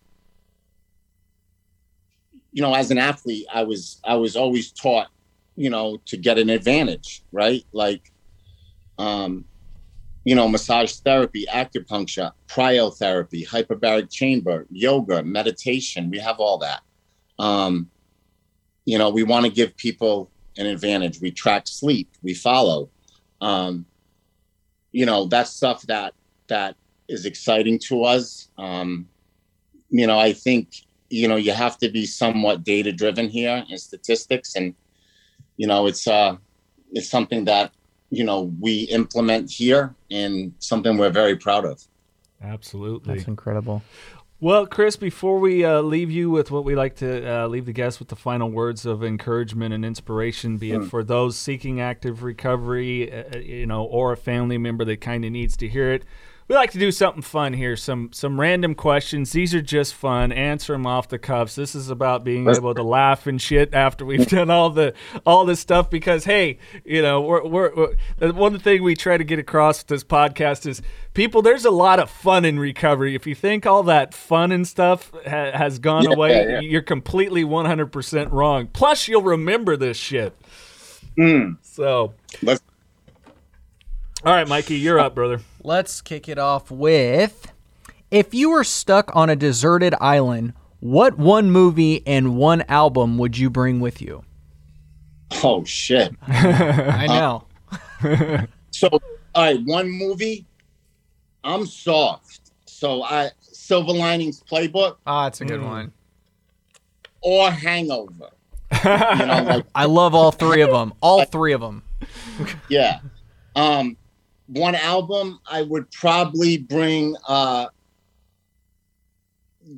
you know, as an athlete, I was I was always taught, you know, to get an advantage, right? Like, um, you know, massage therapy, acupuncture, cryotherapy, hyperbaric chamber, yoga, meditation. We have all that. Um, you know, we want to give people an advantage. We track sleep. We follow. Um, you know, that's stuff that that is exciting to us. Um, you know, I think you know you have to be somewhat data driven here in statistics, and you know, it's uh, it's something that you know we implement here and something we're very proud of. Absolutely. That's incredible. Well, Chris, before we uh, leave you with what we like to uh, leave the guests with the final words of encouragement and inspiration, be it for those seeking active recovery, uh, you know, or a family member that kind of needs to hear it. We like to do something fun here. Some some random questions. These are just fun. Answer them off the cuffs. This is about being able to laugh and shit after we've done all the all this stuff. Because hey, you know, we're, we're, we're one thing we try to get across with this podcast is people. There's a lot of fun in recovery. If you think all that fun and stuff ha- has gone Yeah, away, yeah. you're completely 100% wrong. Plus, you'll remember this shit. Mm. So, Let's all right, Mikey, you're up, brother. Let's kick it off with if you were stuck on a deserted island, what one movie and one album would you bring with you? oh shit. (laughs) I know. (laughs) So, all right, one movie. I'm soft. So I Silver Linings Playbook Ah, it's a good one. or Hangover. You know, (laughs) like I love all three of them. All three of them. yeah. Um, one album I would probably bring uh,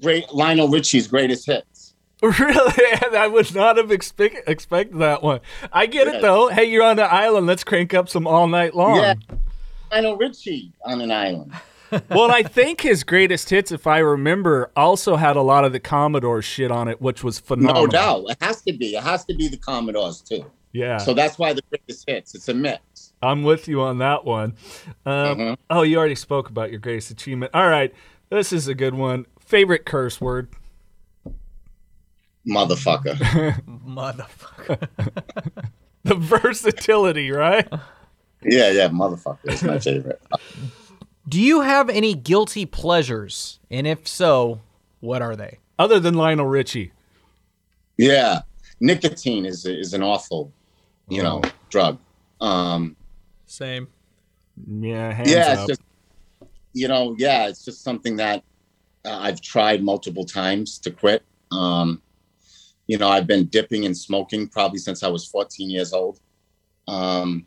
great Lionel Richie's greatest hits. (laughs) Really? (laughs) I would not have expect, expected that one. I get it, though. Hey, you're on the island. Let's crank up some all night long. Yeah. Lionel Richie on an island. (laughs) well, I think his greatest hits, if I remember, also had a lot of the Commodore shit on it, which was phenomenal. No doubt. It has to be. It has to be the Commodores too. Yeah. So that's why the greatest hits. It's a mix. I'm with you on that one. Um, Mhm. Oh, you already spoke about your greatest achievement. All right. This is a good one. Favorite curse word? Motherfucker. (laughs) Motherfucker. The versatility, right? yeah, yeah, motherfucker is my favorite. Do you have any guilty pleasures? And if so, what are they? Other than Lionel Richie. Yeah, nicotine is is an awful, you know, drug. Um, Same. Yeah, hands yeah, it's up. just, you know, yeah, it's just something that uh, I've tried multiple times to quit. Um, you know, I've been dipping and smoking probably since I was 14 years old. Um,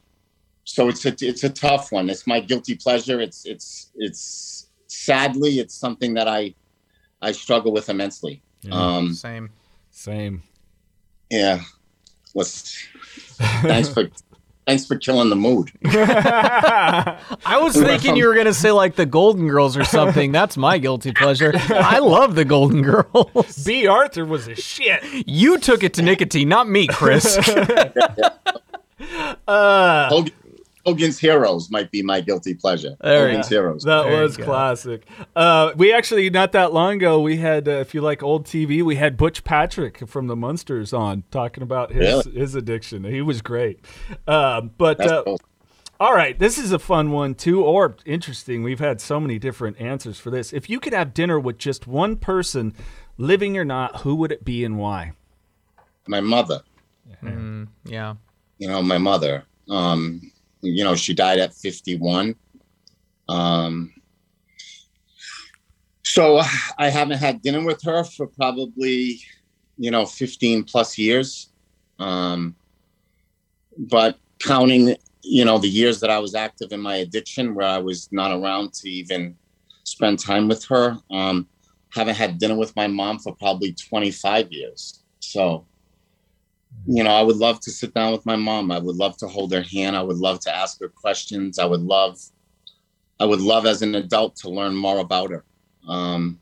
so it's a it's a tough one. It's my guilty pleasure. It's it's it's sadly it's something that I I struggle with immensely. Um, Same. Same. yeah. Let's thanks for thanks for killing the mood. (laughs) (laughs) I was thinking you were gonna say like the Golden Girls or something. That's my guilty pleasure. I love the Golden Girls. Bea Arthur was a shit. You took it to nicotine, not me, Chris. (laughs) Uh, Hogan, Hogan's Heroes might be my guilty pleasure. There you Hogan's Heroes. That There was classic. Uh, we actually not that long ago we had, uh, if you like old TV, we had Butch Patrick from the Munsters on talking about his Really? his addiction. He was great. Um, but uh, cool. all right, this is a fun one too, or interesting. We've had so many different answers for this. If you could have dinner with just one person, living or not, who would it be and why? My mother. Mm, yeah. You know, my mother. Um, you know, she died at 51. Um, so I haven't had dinner with her for probably, you know, 15 plus years. Um, but counting, you know, the years that I was active in my addiction, where I was not around to even spend time with her, um, haven't had dinner with my mom for probably 25 years. So, you know, I would love to sit down with my mom. I would love to hold her hand. I would love to ask her questions. I would love, I would love as an adult to learn more about her. Um,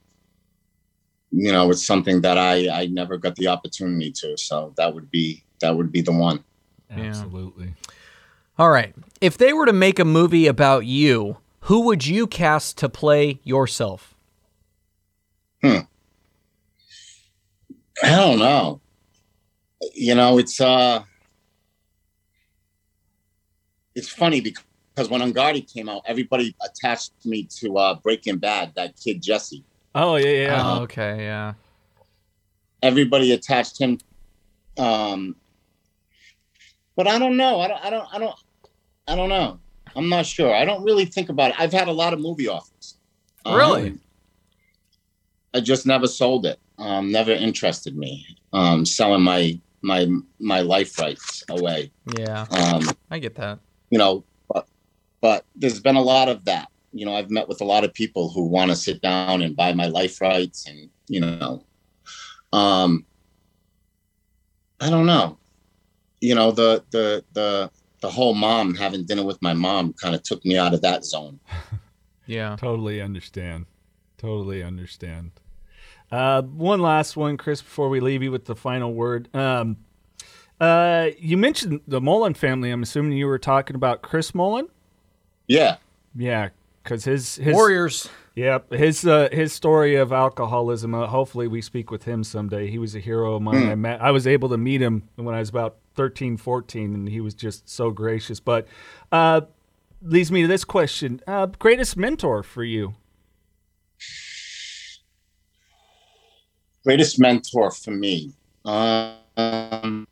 you know, it's something that I I never got the opportunity to. So that would be that would be the one. Absolutely. All right. If they were to make a movie about you, who would you cast to play yourself? Hmm. I don't know. You know, it's uh it's funny because when Unguarded came out, everybody attached me to uh Breaking Bad, that kid Jesse. Oh yeah, yeah. Uh, Oh, okay, yeah. Everybody attached him um but I don't know. I don't I don't I don't I don't know. I'm not sure. I don't really think about it. I've had a lot of movie offers. Um, Really? I just never sold it. Um, never interested me. Um, selling my my my life rights away. Yeah, Um, I get that. you know, but but there's been a lot of that. You know, I've met with a lot of people who want to sit down and buy my life rights, and you know, um, I don't know. You know, the the the the whole mom having dinner with my mom kind of took me out of that zone. (laughs) Yeah. Totally understand. Totally understand. Uh, one last one, Chris, before we leave you with the final word. Um, uh, you mentioned the Mullin family. I'm assuming you were talking about Chris Mullin. Yeah, Yeah, because his his Warriors. Yep, his uh, his story of alcoholism. Uh, hopefully, we speak with him someday. He was a hero of mine. I met. I was able to meet him when I was about 13, 14, and he was just so gracious. But uh, leads me to this question: uh, greatest mentor for you? Greatest mentor for me. Um,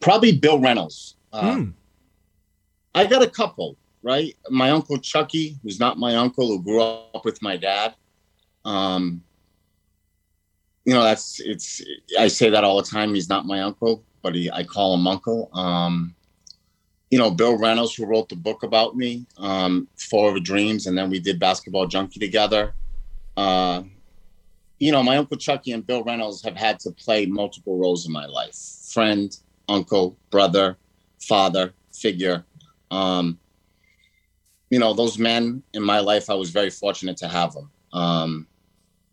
probably Bill Reynolds. Uh, Hmm. I got a couple, right? My uncle Chucky, who's not my uncle, who grew up with my dad. Um, you know, that's it's. I say that all the time. He's not my uncle, but he, I call him uncle. Um, you know, Bill Reynolds, who wrote the book about me, um, Fall River Dreams, and then we did Basketball Junkie together. Uh, you know, my uncle Chucky and Bill Reynolds have had to play multiple roles in my life: friend, uncle, brother, father figure. Um, you know, those men in my life, I was very fortunate to have them. Um,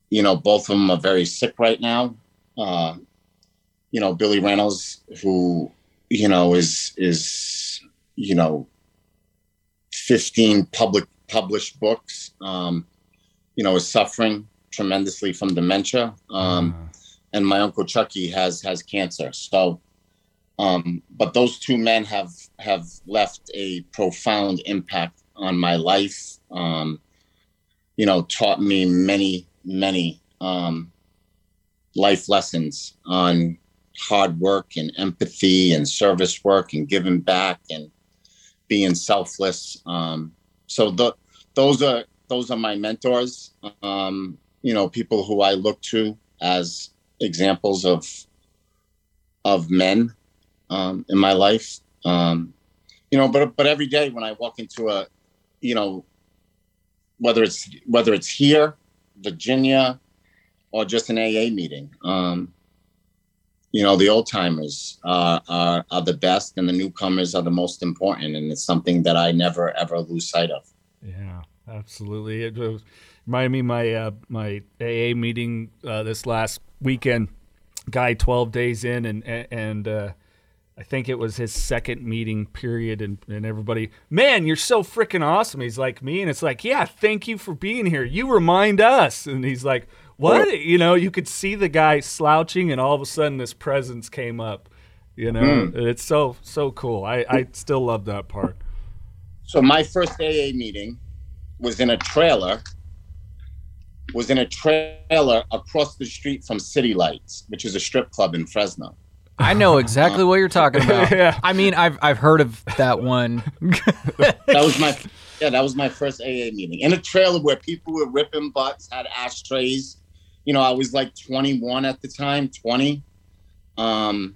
you know, both of them are very sick right now. Uh, you know, Billy Reynolds, who you know is is you know, fifteen public published books. Um, you know, is suffering tremendously from dementia. Um, and my uncle Chucky has has cancer. So, um, but those two men have have left a profound impact on my life. Um, you know, taught me many many um, life lessons on hard work and empathy and service work and giving back and being selfless. Um, so the, those are those are my mentors. Um, you know, people who I look to as examples of of men um, in my life. Um, you know, but but every day when I walk into a, you know, whether it's whether it's here, Virginia, or just an AA meeting, um, you know, the old timers are, are are the best, and the newcomers are the most important, and it's something that I never ever lose sight of. Yeah, absolutely. It was, reminded me of my uh, my AA meeting uh, this last weekend. Guy, twelve days in, and and uh, I think it was his second meeting period, and and everybody, man, you're so freaking awesome. He's like me, and it's like, yeah, thank you for being here. You remind us, and he's like, what? You know, you could see the guy slouching, and all of a sudden, this presence came up. You know, it's so so cool. I I still love that part. So my first AA meeting was in a trailer was in a trailer across the street from City Lights, which is a strip club in Fresno. I know exactly what you're talking (laughs) about. Yeah. I mean, I've I've heard of that one. (laughs) That was my yeah, that was my first AA meeting. In a trailer where people were ripping butts, had ashtrays. You know, I was like 21 at the time, 20. Um,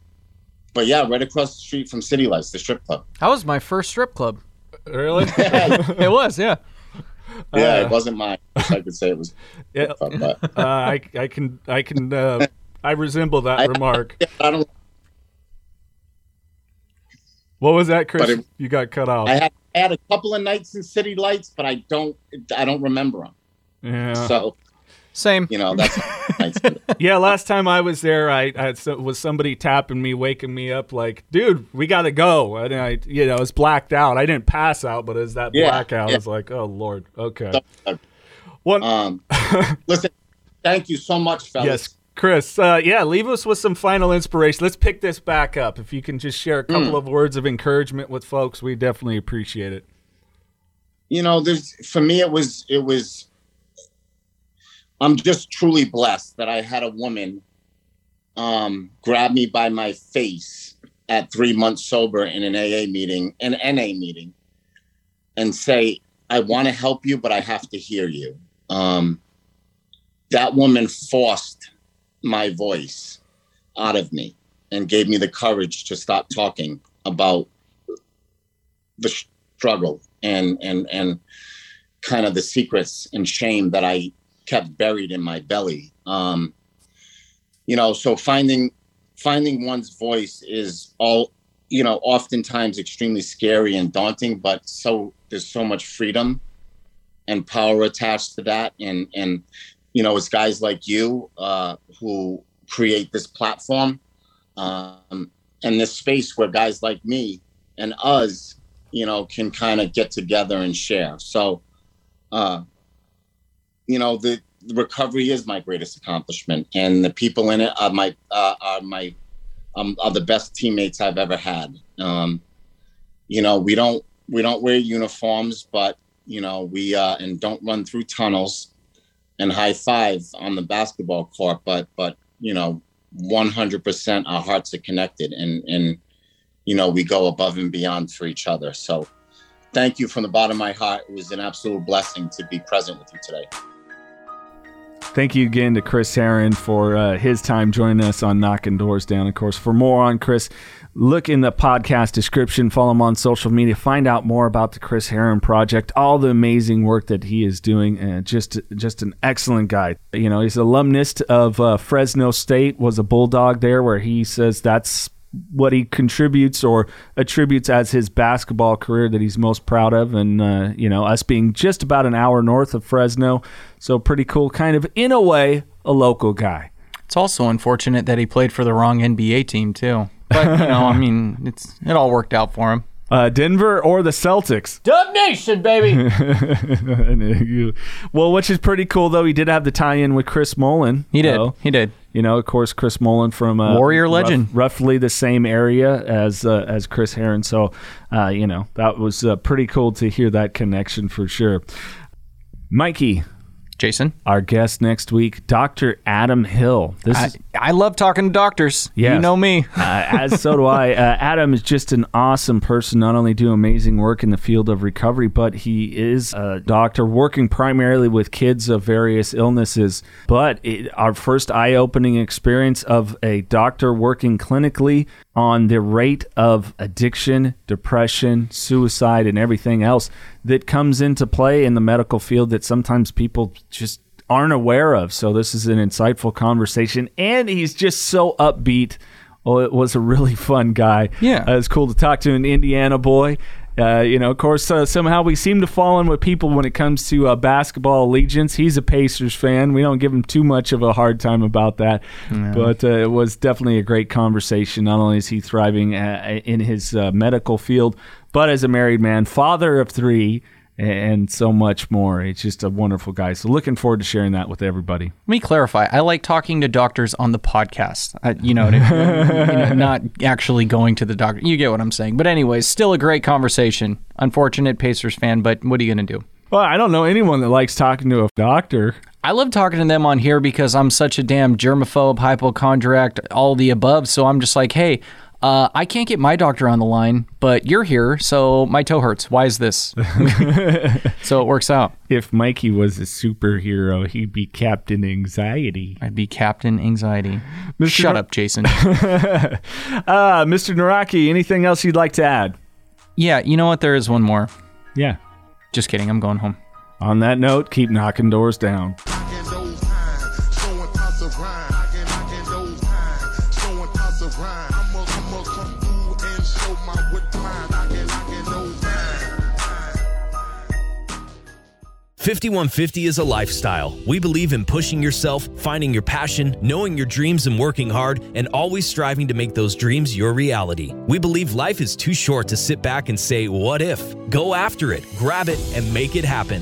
but yeah, right across the street from City Lights, the strip club. That was my first strip club. Really? (laughs) It was, yeah. Yeah, Uh, it wasn't mine. I I could say it was. (laughs) Yeah. Uh, I I can I can uh, (laughs) I resemble that I- remark. (laughs) I don't. What was that, Chris? It- you got cut off. I had I had a couple of nights in City Lights, but I don't. I don't remember them. yeah. So Same. you know that's. (laughs) Yeah, last time I was there, I, I so- was somebody tapping me, waking me up, like, "Dude, we gotta go." And I, you know, I was blacked out. I didn't pass out, but as that Yeah, blackout, I was like, "Oh Lord, okay." So, One, um, (laughs) listen, thank you so much, fellas. yes, Chris. Uh, yeah, leave us with some final inspiration. Let's pick this back up. If you can just share a couple of words of encouragement with folks, we definitely appreciate it. you know there's for me it was it was i'm just truly blessed that i had a woman um grab me by my face at three months sober in an aa meeting an na meeting and say i want to help you but i have to hear you. Um that woman forced my voice out of me and gave me the courage to stop talking about the struggle and and and kind of the secrets and shame that I kept buried in my belly. Um, you know, so finding finding one's voice is all you know, oftentimes extremely scary and daunting, but so there's so much freedom and power attached to that. And and you know, it's guys like you uh, who create this platform um, and this space where guys like me and us you know, can kind of get together and share. So, uh, you know, the, recovery is my greatest accomplishment, and the people in it are my uh, are my um, are the best teammates I've ever had. Um, you know, we don't we don't wear uniforms, but you know, we uh, and don't run through tunnels and high five on the basketball court, but but you know, 100% our hearts are connected, and and you know, we go above and beyond for each other. So thank you from the bottom of my heart. It was an absolute blessing to be present with you today. Thank you again to Chris Herren for uh, his time joining us on Knocking Doors Down. Of course, for more on Chris, look in the podcast description, follow him on social media, find out more about the Chris Herren Project, all the amazing work that he is doing, and just just an excellent guy. You know, he's an alumnus of uh, Fresno State, was a Bulldog there, where he says that's what he contributes or attributes as his basketball career that he's most proud of. And, uh, you know, us being just about an hour north of Fresno. So pretty cool, kind of, in a way, a local guy. It's also unfortunate that he played for the wrong NBA team too. But you know, I mean, it's it all worked out for him. Uh, Denver or the Celtics? Dub Nation, baby. (laughs) well, which is pretty cool, though. He did have the tie in with Chris Mullin. He did. though. He did. You know, of course, Chris Mullin from uh, Warrior rough- legend. roughly the same area as uh, as Chris Herren. So, uh, you know, that was uh, pretty cool to hear that connection for sure. Mikey, Jason, our guest next week, Dr. Adam Hill. This I, is I love talking to doctors. Yes. You know me. (laughs) uh, as so do I. Uh, Adam is just an awesome person. Not only do amazing work in the field of recovery, but he is a doctor working primarily with kids of various illnesses. But it, our first eye-opening experience of a doctor working clinically on the rate of addiction, depression, suicide, and everything else that comes into play in the medical field that sometimes people just aren't aware of. So this is an insightful conversation, and he's just so upbeat. Oh, it was a really (laughs) fun guy. Yeah. uh, it's cool to talk to an Indiana boy. Uh, you know, of course, uh, somehow we seem to fall in with people when it comes to uh, basketball allegiance. He's a Pacers fan. We don't give him too much of a hard time about that. But uh, it was definitely a great conversation. Not only is he thriving uh, in his uh, medical field, but as a married man, father of three, and so much more. It's just a wonderful guy. So looking forward to sharing that with everybody. Let me clarify. I like talking to doctors on the podcast. I, you know, to, you know, not actually going to the doctor. You get what I'm saying. But anyways, still a great conversation. Unfortunate Pacers fan, but what are you gonna do? Well, I don't know anyone that likes talking to a doctor. I love talking to them on here because I'm such a damn germaphobe, hypochondriac, all the above. So I'm just like, hey, uh, I can't get my doctor on the line, but you're here, so my toe hurts. Why is this? (laughs) so it works out. If Mikey was a superhero, he'd be Captain Anxiety. I'd be Captain Anxiety. Mr. Shut up, Jason. (laughs) uh, Mr. Naraki, anything else you'd like to add? yeah, you know what? There is one more. Yeah. Just kidding. I'm going home. On that note, keep knocking doors down. 5150 is a lifestyle. We believe in pushing yourself, finding your passion, knowing your dreams and working hard, and always striving to make those dreams your reality. We believe life is too short to sit back and say, What if? Go after it, grab it, and make it happen.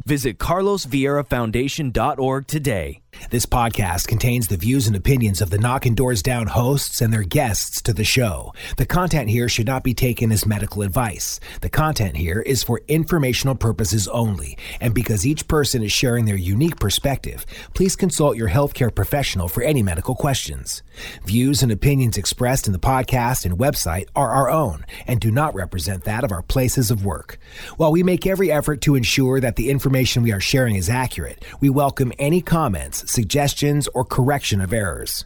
Visit carlosvieirafoundation.org today. This podcast contains the views and opinions of the Knockin' Doors Down hosts and their guests to the show. The content here should not be taken as medical advice. The content here is for informational purposes only, and because each person is sharing their unique perspective, please consult your healthcare professional for any medical questions. Views and opinions expressed in the podcast and website are our own and do not represent that of our places of work. While we make every effort to ensure that the information we are sharing is accurate, we welcome any comments, suggestions, or correction of errors.